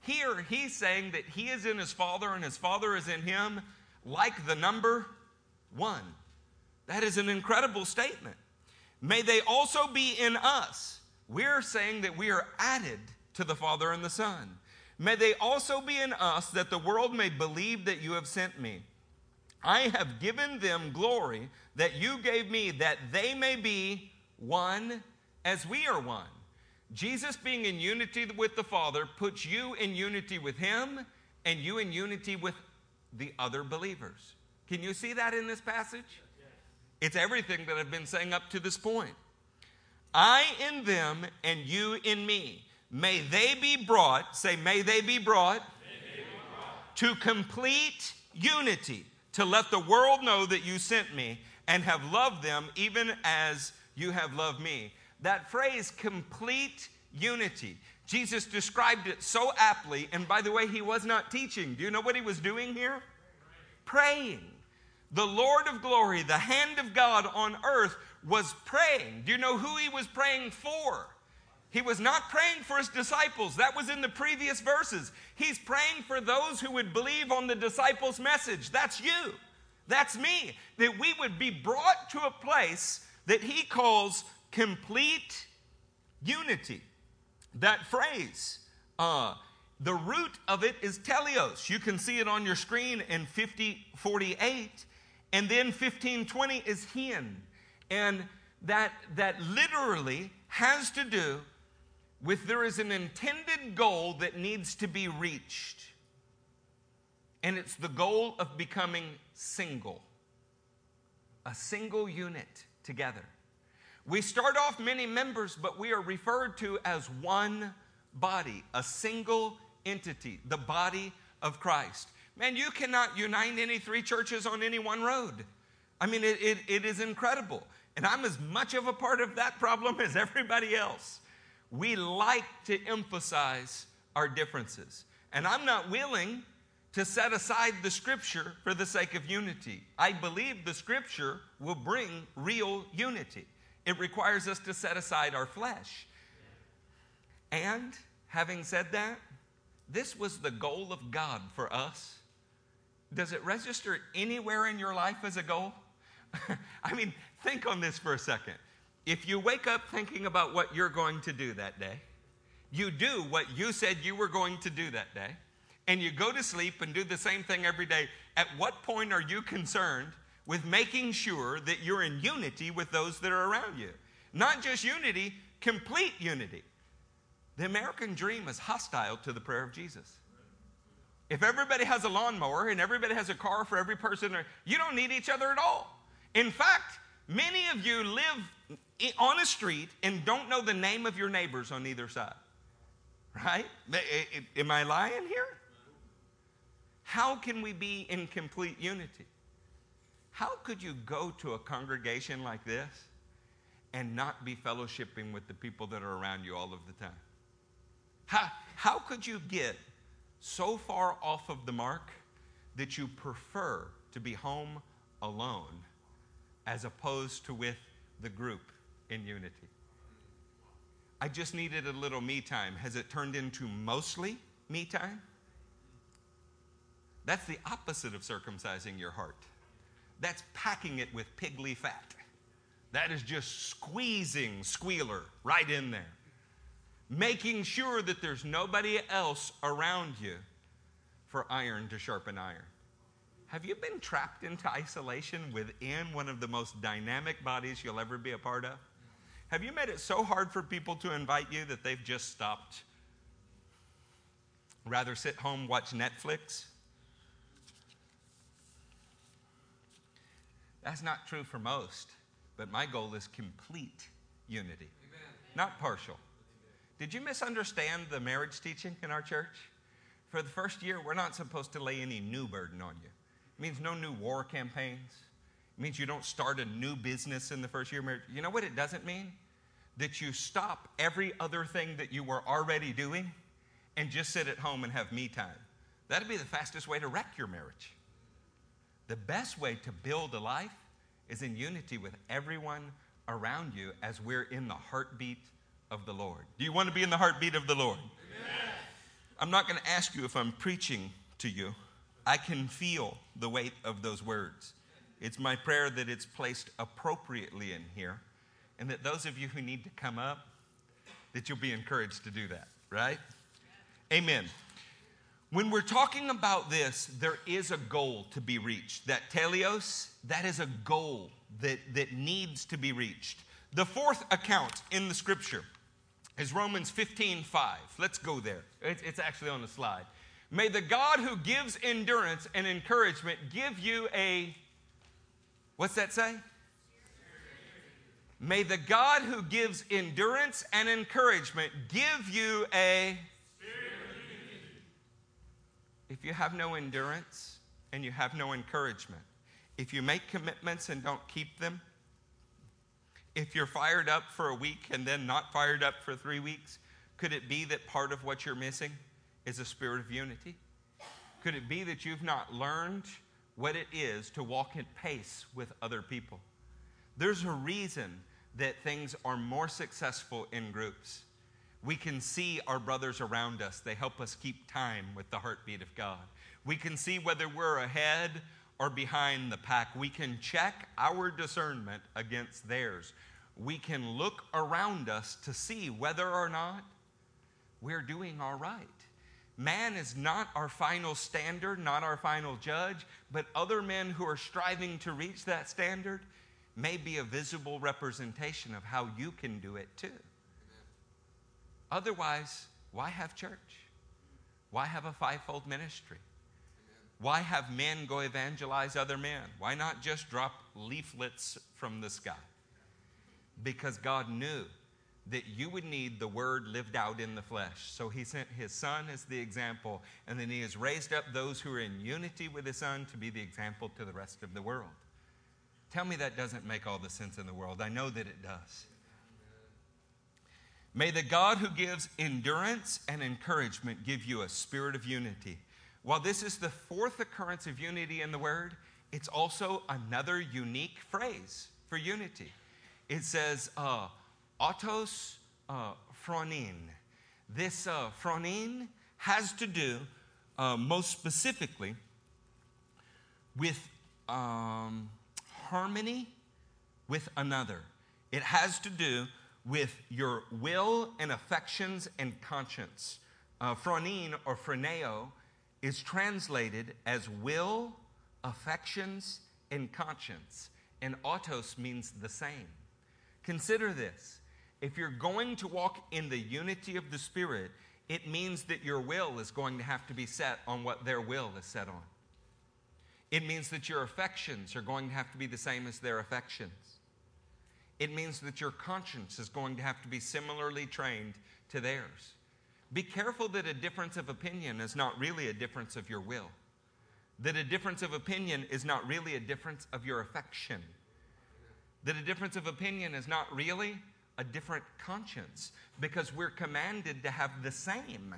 Here, he's saying that he is in his Father and his Father is in him, like the number one. That is an incredible statement. May they also be in us. We're saying that we are added to the Father and the Son. May they also be in us, that the world may believe that you have sent me. I have given them glory that you gave me, that they may be one as we are one. Jesus being in unity with the Father puts you in unity with Him and you in unity with the other believers. Can you see that in this passage? It's everything that I've been saying up to this point. I in them and you in me. May they be brought, say, may they be brought, they be brought. to complete unity to let the world know that you sent me and have loved them even as you have loved me. That phrase, complete unity, Jesus described it so aptly. And by the way, he was not teaching. Do you know what he was doing here? Praying. The Lord of glory, the hand of God on earth, was praying. Do you know who he was praying for? He was not praying for his disciples. That was in the previous verses. He's praying for those who would believe on the disciples' message. That's you. That's me. That we would be brought to a place that he calls complete unity. That phrase, uh, the root of it is teleos. You can see it on your screen in 5048. And then 1520 is hin. And that, that literally has to do with there is an intended goal that needs to be reached. And it's the goal of becoming single, a single unit together. We start off many members, but we are referred to as one body, a single entity, the body of Christ. Man, you cannot unite any three churches on any one road. I mean, it, it, it is incredible. And I'm as much of a part of that problem as everybody else we like to emphasize our differences. And I'm not willing to set aside the scripture for the sake of unity. I believe the scripture will bring real unity. It requires us to set aside our flesh. And having said that, this was the goal of God for us. Does it register anywhere in your life as a goal? I mean, think on this for a second. If you wake up thinking about what you're going to do that day, you do what you said you were going to do that day, and you go to sleep and do the same thing every day, at what point are you concerned with making sure that you're in unity with those that are around you? Not just unity, complete unity. The American dream is hostile to the prayer of Jesus. If everybody has a lawnmower and everybody has a car for every person, you don't need each other at all. In fact, many of you live on a street and don't know the name of your neighbors on either side. Right? Am I lying here? How can we be in complete unity? How could you go to a congregation like this and not be fellowshipping with the people that are around you all of the time? How, how could you get so far off of the mark that you prefer to be home alone as opposed to with the group in unity. I just needed a little me time. Has it turned into mostly me time? That's the opposite of circumcising your heart. That's packing it with pigly fat. That is just squeezing squealer right in there. Making sure that there's nobody else around you for iron to sharpen iron. Have you been trapped into isolation within one of the most dynamic bodies you'll ever be a part of? Have you made it so hard for people to invite you that they've just stopped? Rather sit home, watch Netflix? That's not true for most, but my goal is complete unity, Amen. not partial. Did you misunderstand the marriage teaching in our church? For the first year, we're not supposed to lay any new burden on you. It means no new war campaigns. It means you don't start a new business in the first year of marriage. You know what it doesn't mean? That you stop every other thing that you were already doing and just sit at home and have me time. That'd be the fastest way to wreck your marriage. The best way to build a life is in unity with everyone around you as we're in the heartbeat of the Lord. Do you want to be in the heartbeat of the Lord? Amen. I'm not going to ask you if I'm preaching to you. I can feel the weight of those words. It's my prayer that it's placed appropriately in here and that those of you who need to come up that you'll be encouraged to do that, right? Amen. When we're talking about this, there is a goal to be reached. That teleos, that is a goal that, that needs to be reached. The fourth account in the scripture is Romans 15 5. Let's go there. It's, it's actually on the slide. May the God who gives endurance and encouragement give you a, what's that say? May the God who gives endurance and encouragement give you a if you have no endurance and you have no encouragement, if you make commitments and don't keep them, if you're fired up for a week and then not fired up for three weeks, could it be that part of what you're missing is a spirit of unity? Could it be that you've not learned what it is to walk in pace with other people? There's a reason that things are more successful in groups. We can see our brothers around us. They help us keep time with the heartbeat of God. We can see whether we're ahead or behind the pack. We can check our discernment against theirs. We can look around us to see whether or not we're doing all right. Man is not our final standard, not our final judge, but other men who are striving to reach that standard may be a visible representation of how you can do it too. Otherwise, why have church? Why have a fivefold ministry? Why have men go evangelize other men? Why not just drop leaflets from the sky? Because God knew that you would need the word lived out in the flesh. So he sent his son as the example, and then he has raised up those who are in unity with his son to be the example to the rest of the world. Tell me that doesn't make all the sense in the world. I know that it does. May the God who gives endurance and encouragement give you a spirit of unity. While this is the fourth occurrence of unity in the Word, it's also another unique phrase for unity. It says, uh, autos uh, phronin. This uh, phronin has to do uh, most specifically with um, harmony with another. It has to do with your will and affections and conscience. Uh, phronin or phroneo is translated as will, affections, and conscience. And autos means the same. Consider this. If you're going to walk in the unity of the Spirit, it means that your will is going to have to be set on what their will is set on. It means that your affections are going to have to be the same as their affections it means that your conscience is going to have to be similarly trained to theirs. Be careful that a difference of opinion is not really a difference of your will, that a difference of opinion is not really a difference of your affection, that a difference of opinion is not really a different conscience, because we're commanded to have the same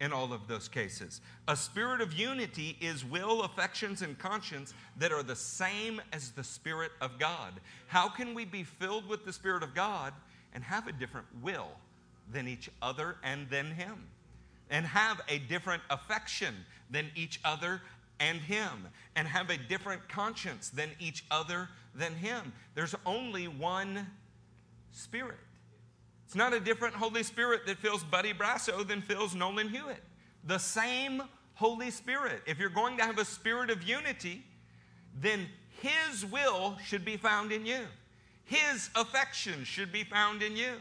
in all of those cases. A spirit of unity is will, affections, and conscience that are the same as the Spirit of God. How can we be filled with the Spirit of God and have a different will than each other and than Him? And have a different affection than each other and Him? And have a different conscience than each other than Him? There's only one Spirit. It's not a different Holy Spirit that fills Buddy Brasso than fills Nolan Hewitt. The same Holy Spirit. If you're going to have a spirit of unity, then His will should be found in you. His affection should be found in you.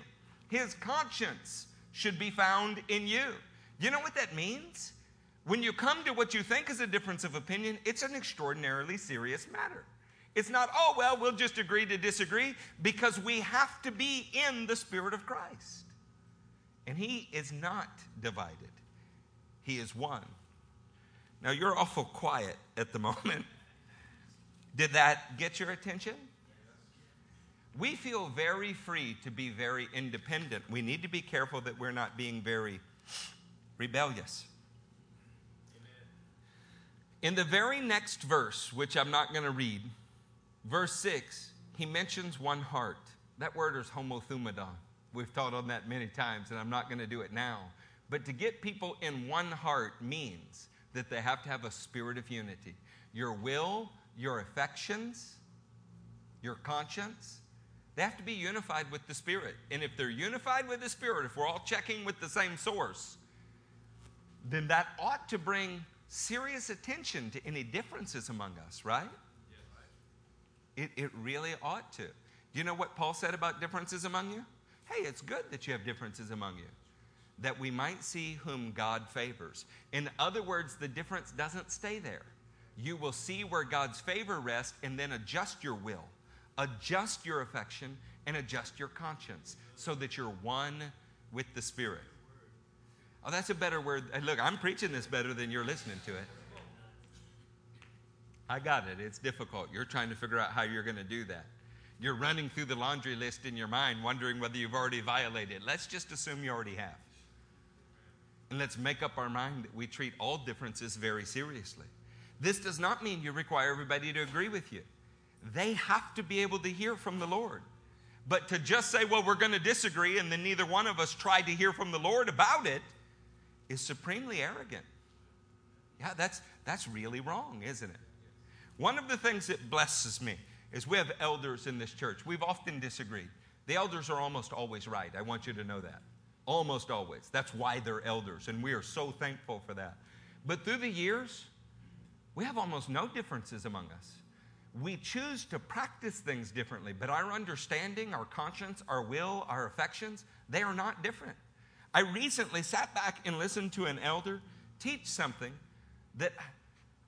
His conscience should be found in you. You know what that means? When you come to what you think is a difference of opinion, it's an extraordinarily serious matter. It's not, oh, well, we'll just agree to disagree because we have to be in the Spirit of Christ. And He is not divided, He is one. Now, you're awful quiet at the moment. Did that get your attention? We feel very free to be very independent. We need to be careful that we're not being very rebellious. In the very next verse, which I'm not going to read, Verse 6, he mentions one heart. That word is homothumadon. We've taught on that many times, and I'm not going to do it now. But to get people in one heart means that they have to have a spirit of unity. Your will, your affections, your conscience, they have to be unified with the Spirit. And if they're unified with the Spirit, if we're all checking with the same source, then that ought to bring serious attention to any differences among us, right? It, it really ought to. Do you know what Paul said about differences among you? Hey, it's good that you have differences among you, that we might see whom God favors. In other words, the difference doesn't stay there. You will see where God's favor rests and then adjust your will, adjust your affection, and adjust your conscience so that you're one with the Spirit. Oh, that's a better word. Look, I'm preaching this better than you're listening to it. I got it. It's difficult. You're trying to figure out how you're going to do that. You're running through the laundry list in your mind, wondering whether you've already violated. Let's just assume you already have. And let's make up our mind that we treat all differences very seriously. This does not mean you require everybody to agree with you. They have to be able to hear from the Lord. But to just say, well, we're going to disagree, and then neither one of us tried to hear from the Lord about it is supremely arrogant. Yeah, that's, that's really wrong, isn't it? One of the things that blesses me is we have elders in this church. We've often disagreed. The elders are almost always right. I want you to know that. Almost always. That's why they're elders, and we are so thankful for that. But through the years, we have almost no differences among us. We choose to practice things differently, but our understanding, our conscience, our will, our affections, they are not different. I recently sat back and listened to an elder teach something that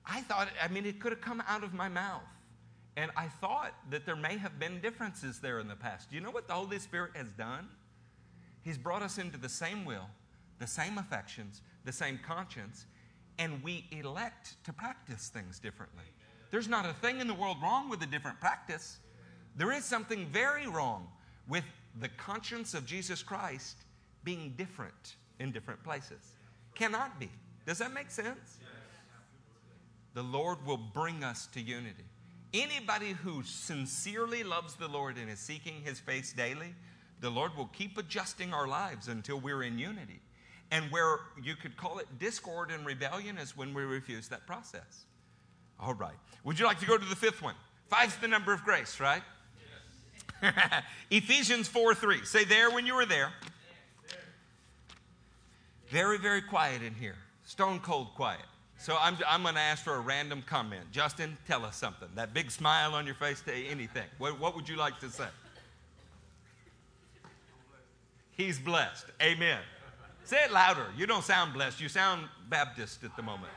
I thought, I mean, it could have come out of my mouth. And I thought that there may have been differences there in the past. Do you know what the Holy Spirit has done? He's brought us into the same will, the same affections, the same conscience, and we elect to practice things differently. There's not a thing in the world wrong with a different practice. There is something very wrong with the conscience of Jesus Christ being different in different places. Cannot be. Does that make sense? The Lord will bring us to unity. Anybody who sincerely loves the Lord and is seeking his face daily, the Lord will keep adjusting our lives until we're in unity. And where you could call it discord and rebellion is when we refuse that process. All right. Would you like to go to the fifth one? Five's the number of grace, right? Yes. Ephesians 4 3. Say there when you were there. Very, very quiet in here. Stone cold quiet. So I'm, I'm going to ask for a random comment. Justin, tell us something. That big smile on your face, say anything. What, what would you like to say? He's blessed. Amen. Say it louder. You don't sound blessed. You sound Baptist at the moment.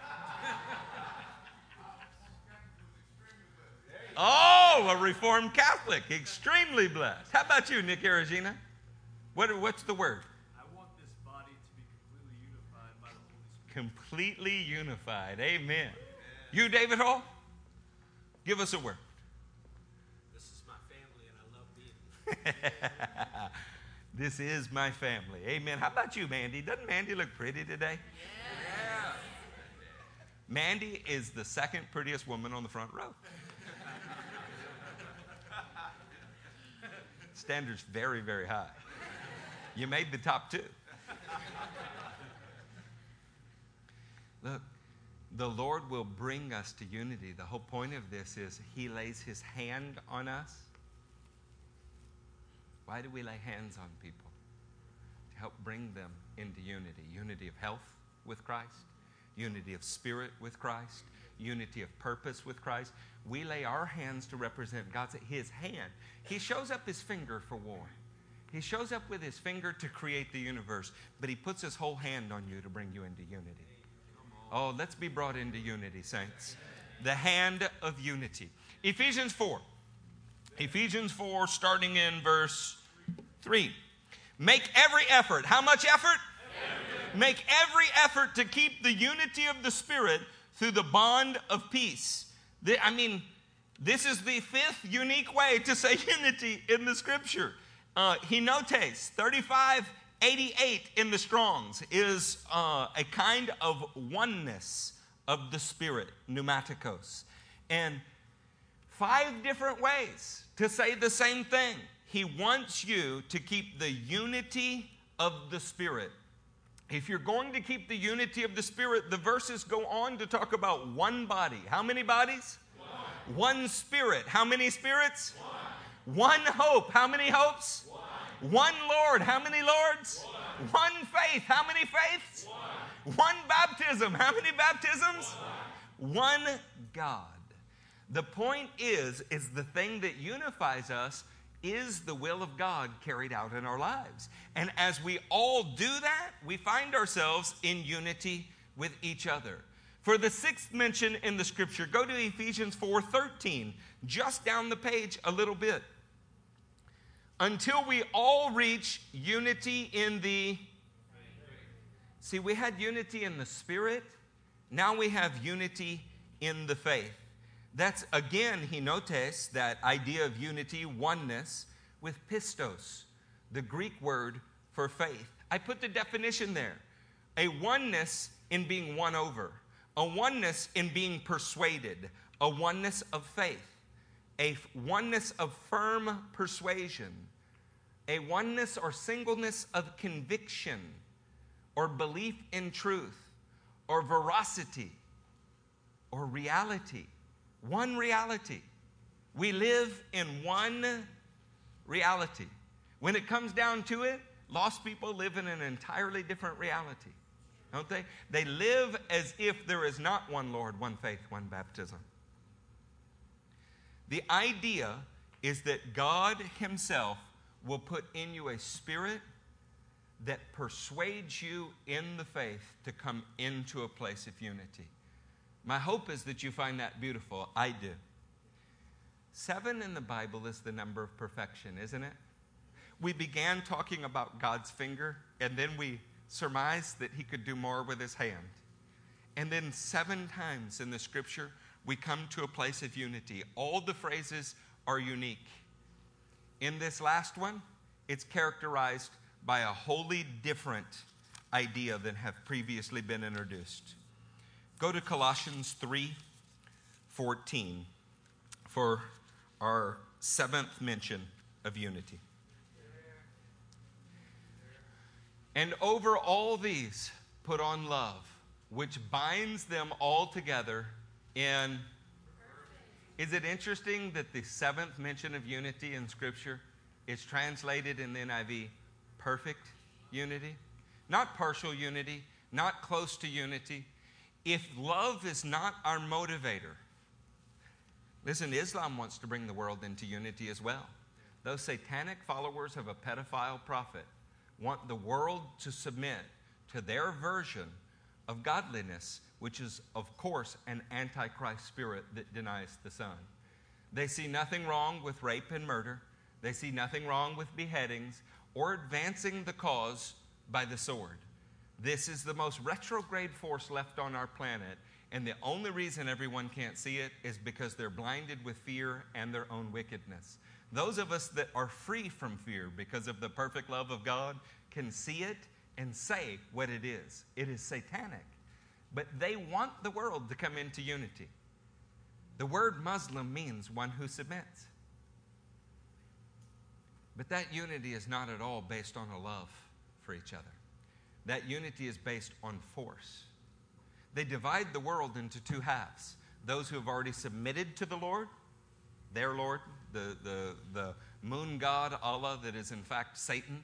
Oh, a Reformed Catholic. Extremely blessed. How about you, Nick Aragina? What, what's the word? Completely unified. Amen. You, David Hall? Give us a word. This is my family, and I love being This is my family. Amen. How about you, Mandy? Doesn't Mandy look pretty today? Yeah. Mandy is the second prettiest woman on the front row. Standards very, very high. You made the top two. Look, the Lord will bring us to unity. The whole point of this is He lays His hand on us. Why do we lay hands on people? To help bring them into unity unity of health with Christ, unity of spirit with Christ, unity of purpose with Christ. We lay our hands to represent God's His hand. He shows up His finger for war. He shows up with His finger to create the universe, but He puts His whole hand on you to bring you into unity. Oh, let's be brought into unity, saints. The hand of unity. Ephesians 4. Ephesians 4, starting in verse 3. Make every effort. How much effort? Make every effort to keep the unity of the Spirit through the bond of peace. The, I mean, this is the fifth unique way to say unity in the scripture. Uh, he notates 35 88 in the Strongs is uh, a kind of oneness of the Spirit, pneumaticos. And five different ways to say the same thing. He wants you to keep the unity of the Spirit. If you're going to keep the unity of the Spirit, the verses go on to talk about one body. How many bodies? One, one spirit. How many spirits? One. one hope. How many hopes? One one Lord. How many Lords? One, faith. How many faiths? One. baptism. How many baptisms? One God. The point is, is the thing that unifies us is the will of God carried out in our lives. And as we all do that, we find ourselves in unity with each other. For the sixth mention in the scripture, go to Ephesians 4:13, just down the page a little bit. Until we all reach unity in the See, we had unity in the spirit, now we have unity in the faith. That's again, he notes that idea of unity, oneness, with pistos, the Greek word for faith. I put the definition there a oneness in being won over, a oneness in being persuaded, a oneness of faith, a oneness of firm persuasion, a oneness or singleness of conviction or belief in truth or veracity or reality one reality. We live in one reality. When it comes down to it, lost people live in an entirely different reality, don't they? They live as if there is not one Lord, one faith, one baptism. The idea is that God Himself will put in you a spirit that persuades you in the faith to come into a place of unity. My hope is that you find that beautiful. I do. Seven in the Bible is the number of perfection, isn't it? We began talking about God's finger, and then we surmised that He could do more with His hand. And then seven times in the scripture, we come to a place of unity. All the phrases are unique. In this last one, it's characterized by a wholly different idea than have previously been introduced. Go to Colossians 3 14 for our seventh mention of unity. And over all these, put on love, which binds them all together in. Is it interesting that the seventh mention of unity in Scripture is translated in the NIV perfect unity? Not partial unity, not close to unity, if love is not our motivator, listen, Islam wants to bring the world into unity as well. Those satanic followers of a pedophile prophet want the world to submit to their version of godliness, which is, of course, an antichrist spirit that denies the Son. They see nothing wrong with rape and murder. They see nothing wrong with beheadings or advancing the cause by the sword. This is the most retrograde force left on our planet, and the only reason everyone can't see it is because they're blinded with fear and their own wickedness. Those of us that are free from fear because of the perfect love of God can see it and say what it is. It is satanic. But they want the world to come into unity. The word Muslim means one who submits. But that unity is not at all based on a love for each other. That unity is based on force. They divide the world into two halves those who have already submitted to the Lord, their Lord, the, the, the moon god Allah, that is in fact Satan,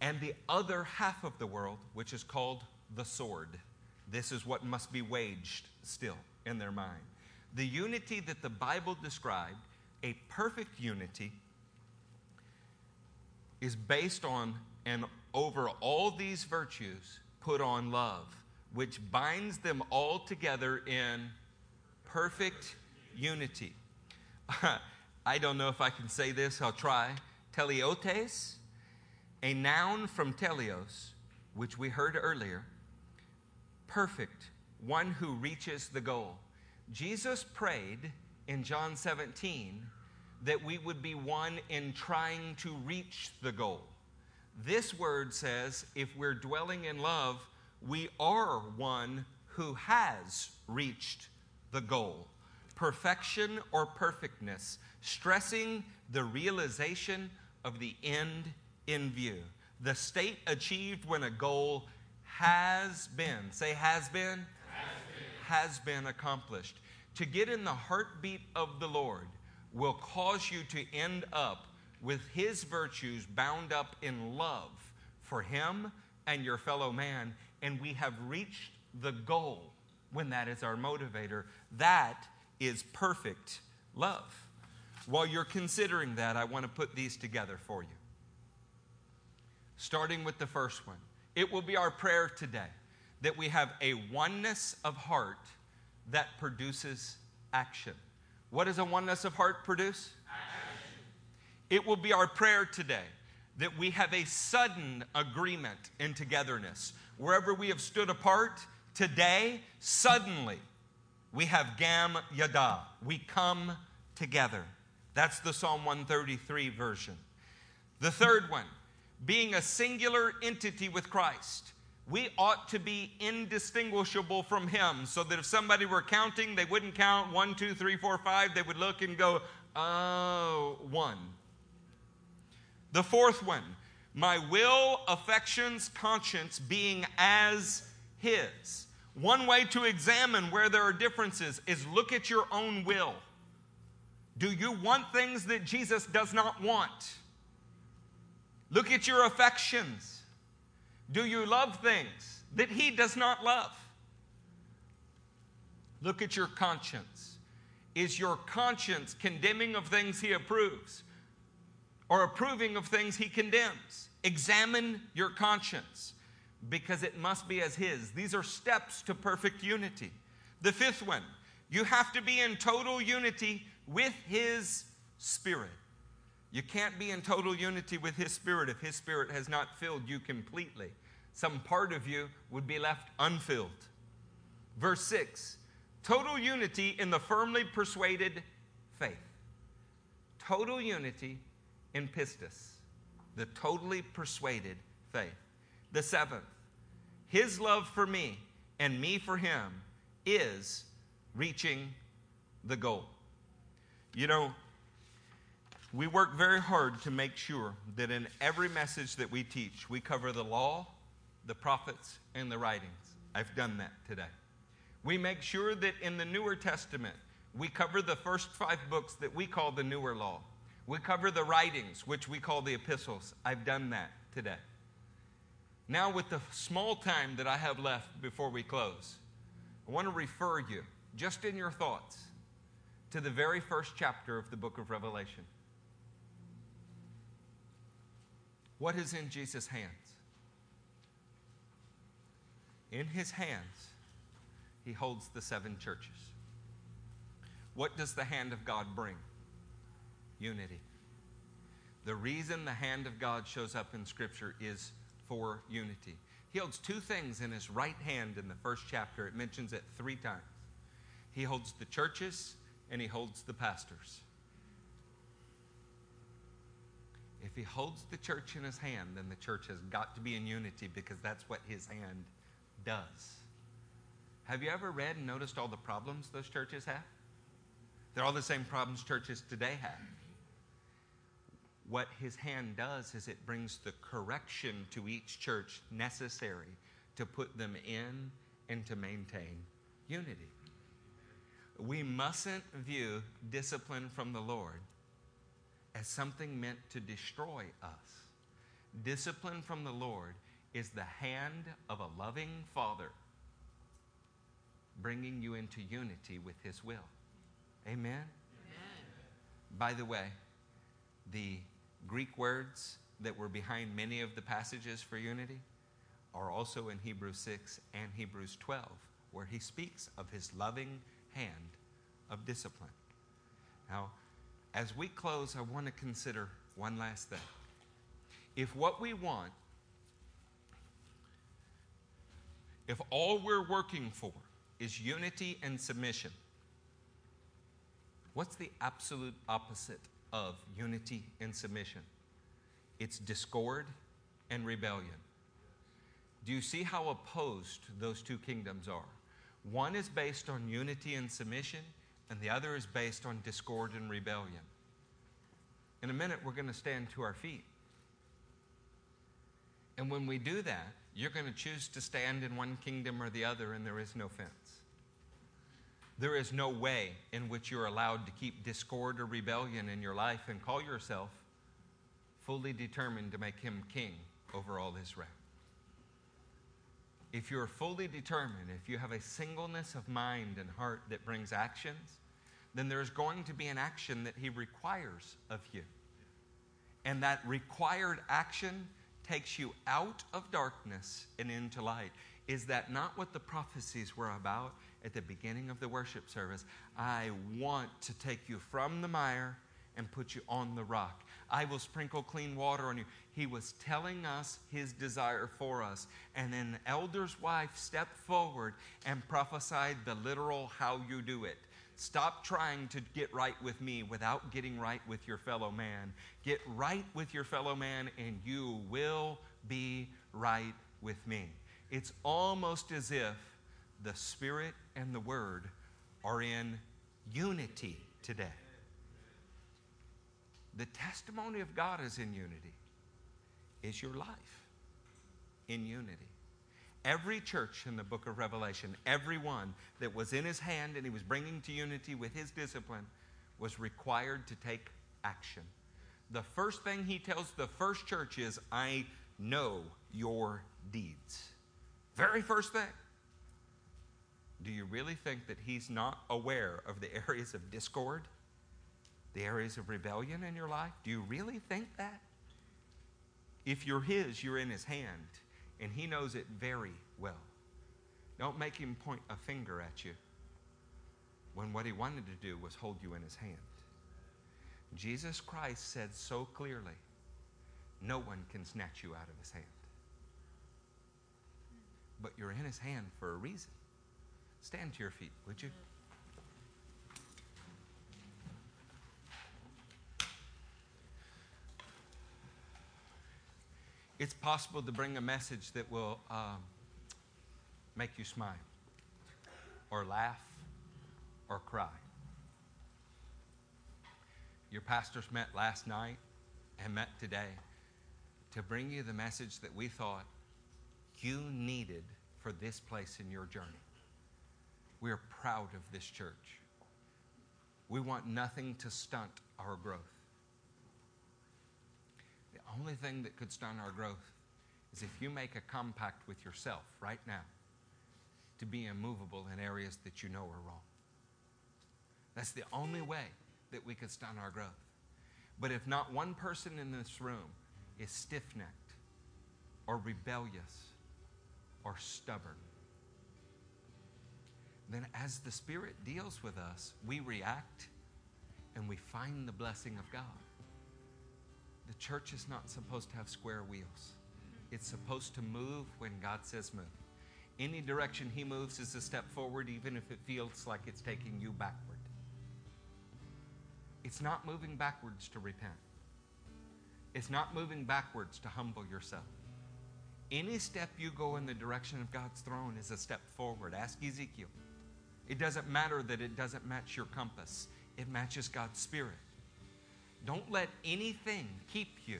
and the other half of the world, which is called the sword. This is what must be waged still in their mind. The unity that the Bible described, a perfect unity, is based on and over all these virtues put on love, which binds them all together in perfect unity. I don't know if I can say this, I'll try. Teleotes, a noun from teleos, which we heard earlier, perfect, one who reaches the goal. Jesus prayed in John 17 that we would be one in trying to reach the goal. This word says if we're dwelling in love, we are one who has reached the goal. Perfection or perfectness, stressing the realization of the end in view. The state achieved when a goal has been, say, has been, has been, accomplished. To get in the heartbeat of the Lord will cause you to end up with his virtues bound up in love for him and your fellow man. And we have reached the goal when that is our motivator. That is perfect love. While you're considering that, I want to put these together for you. Starting with the first one, it will be our prayer today that we have a oneness of heart that produces action. What does a oneness of heart produce? Action. It will be our prayer today that we have a sudden agreement in togetherness. Wherever we have stood apart, today, suddenly, we have Gam Yachad. We come together. That's the Psalm 133 version. The third one, being a singular entity with Christ we ought to be indistinguishable from him so that if somebody were counting, they wouldn't count one, two, three, four, five. They would look and go, oh, one. The fourth one, my will, affections, conscience being as his. One way to examine where there are differences is look at your own will. Do you want things that Jesus does not want? Look at your affections. Do you love things that He does not love? Look at your conscience. Is your conscience condemning of things He approves or approving of things He condemns? Examine your conscience because it must be as His. These are steps to perfect unity. The fifth one, you have to be in total unity with His Spirit. You can't be in total unity with His Spirit if His Spirit has not filled you completely. Some part of you would be left unfilled. Verse 6 total unity in the firmly persuaded faith. Total unity in pistis, the totally persuaded faith. The seventh, his love for me and me for him is reaching the goal. You know, we work very hard to make sure that in every message that we teach, we cover the law, the prophets, and the writings. I've done that today. We make sure that in the Newer Testament, we cover the first five books that we call the newer law. We cover the writings, which we call the epistles. I've done that today. Now, with the small time that I have left before we close, I want to refer you, just in your thoughts, to the very first chapter of the book of Revelation. What is in Jesus' hands? In his hands, he holds the seven churches. What does the hand of God bring? Unity. The reason the hand of God shows up in Scripture is for unity. He holds two things in his right hand in the first chapter. It mentions it three times. He holds the churches and he holds the pastors. If he holds the church in his hand, then the church has got to be in unity because that's what his hand does. Have you ever read and noticed all the problems those churches have? They're all the same problems churches today have. What his hand does is it brings the correction to each church necessary to put them in and to maintain unity. We mustn't view discipline from the Lord as something meant to destroy us. Discipline from the Lord is the hand of a loving Father bringing you into unity with His will. Amen? Amen? By the way, the Greek words that were behind many of the passages for unity are also in Hebrews 6 and Hebrews 12, where he speaks of his loving hand of discipline. Now, as we close, I want to consider one last thing. If what we want, if all we're working for is unity and submission, what's the absolute opposite of unity and submission? It's discord and rebellion. Do you see how opposed those two kingdoms are? One is based on unity and submission, and the other is based on discord and rebellion. In a minute, we're going to stand to our feet. And when we do that, you're going to choose to stand in one kingdom or the other, and there is no fence. There is no way in which you're allowed to keep discord or rebellion in your life and call yourself fully determined to make him king over all Israel. If you're fully determined, if you have a singleness of mind and heart that brings actions, then there's going to be an action that he requires of you. And that required action takes you out of darkness and into light. Is that not what the prophecies were about at the beginning of the worship service? I want to take you from the mire and put you on the rock. I will sprinkle clean water on you. He was telling us his desire for us. And an elder's wife stepped forward and prophesied the literal how you do it. Stop trying to get right with me without getting right with your fellow man. Get right with your fellow man, and you will be right with me. It's almost as if the Spirit and the Word are in unity today. The testimony of God is in unity. Is your life in unity? Every church in the book of Revelation, every one that was in his hand and he was bringing to unity with his discipline, was required to take action. The first thing he tells the first church is, I know your deeds. Very first thing. Do you really think that he's not aware of the areas of discord, the areas of rebellion in your life? Do you really think that? If you're his, you're in his hand, and he knows it very well. Don't make him point a finger at you when what he wanted to do was hold you in his hand. Jesus Christ said so clearly no one can snatch you out of his hand. But you're in his hand for a reason. Stand to your feet, would you? It's possible to bring a message that will um, make you smile, or laugh, or cry. Your pastors met last night and met today to bring you the message that we thought you needed for this place in your journey. We are proud of this church. We want nothing to stunt our growth. The only thing that could stunt our growth is if you make a compact with yourself right now to be immovable in areas that you know are wrong. That's the only way that we could stunt our growth. But if not one person in this room is stiff necked or rebellious or stubborn, then as the Spirit deals with us, we react and we find the blessing of God. The church is not supposed to have square wheels, it's supposed to move when God says move. Any direction He moves is a step forward, even if it feels like it's taking you backward. It's not moving backwards to repent. It's not moving backwards to humble yourself. Any step you go in the direction of God's throne is a step forward. Ask Ezekiel. It doesn't matter that it doesn't match your compass, it matches God's Spirit. Don't let anything keep you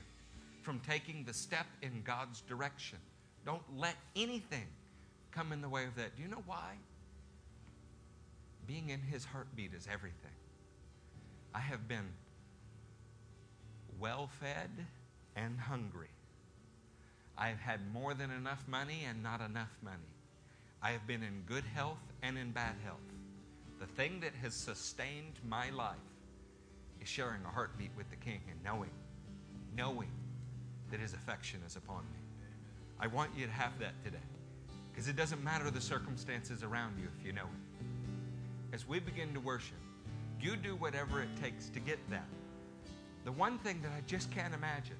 from taking the step in God's direction. Don't let anything come in the way of that. Do you know why? Being in His heartbeat is everything. I have been well fed and hungry. I have had more than enough money and not enough money. I have been in good health and in bad health. The thing that has sustained my life is sharing a heartbeat with the King and knowing, knowing that His affection is upon me. I want you to have that today because it doesn't matter the circumstances around you if you know it. As we begin to worship, you do whatever it takes to get that. The one thing that I just can't imagine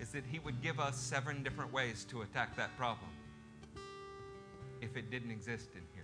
is that He would give us seven different ways to attack that problem if it didn't exist in here.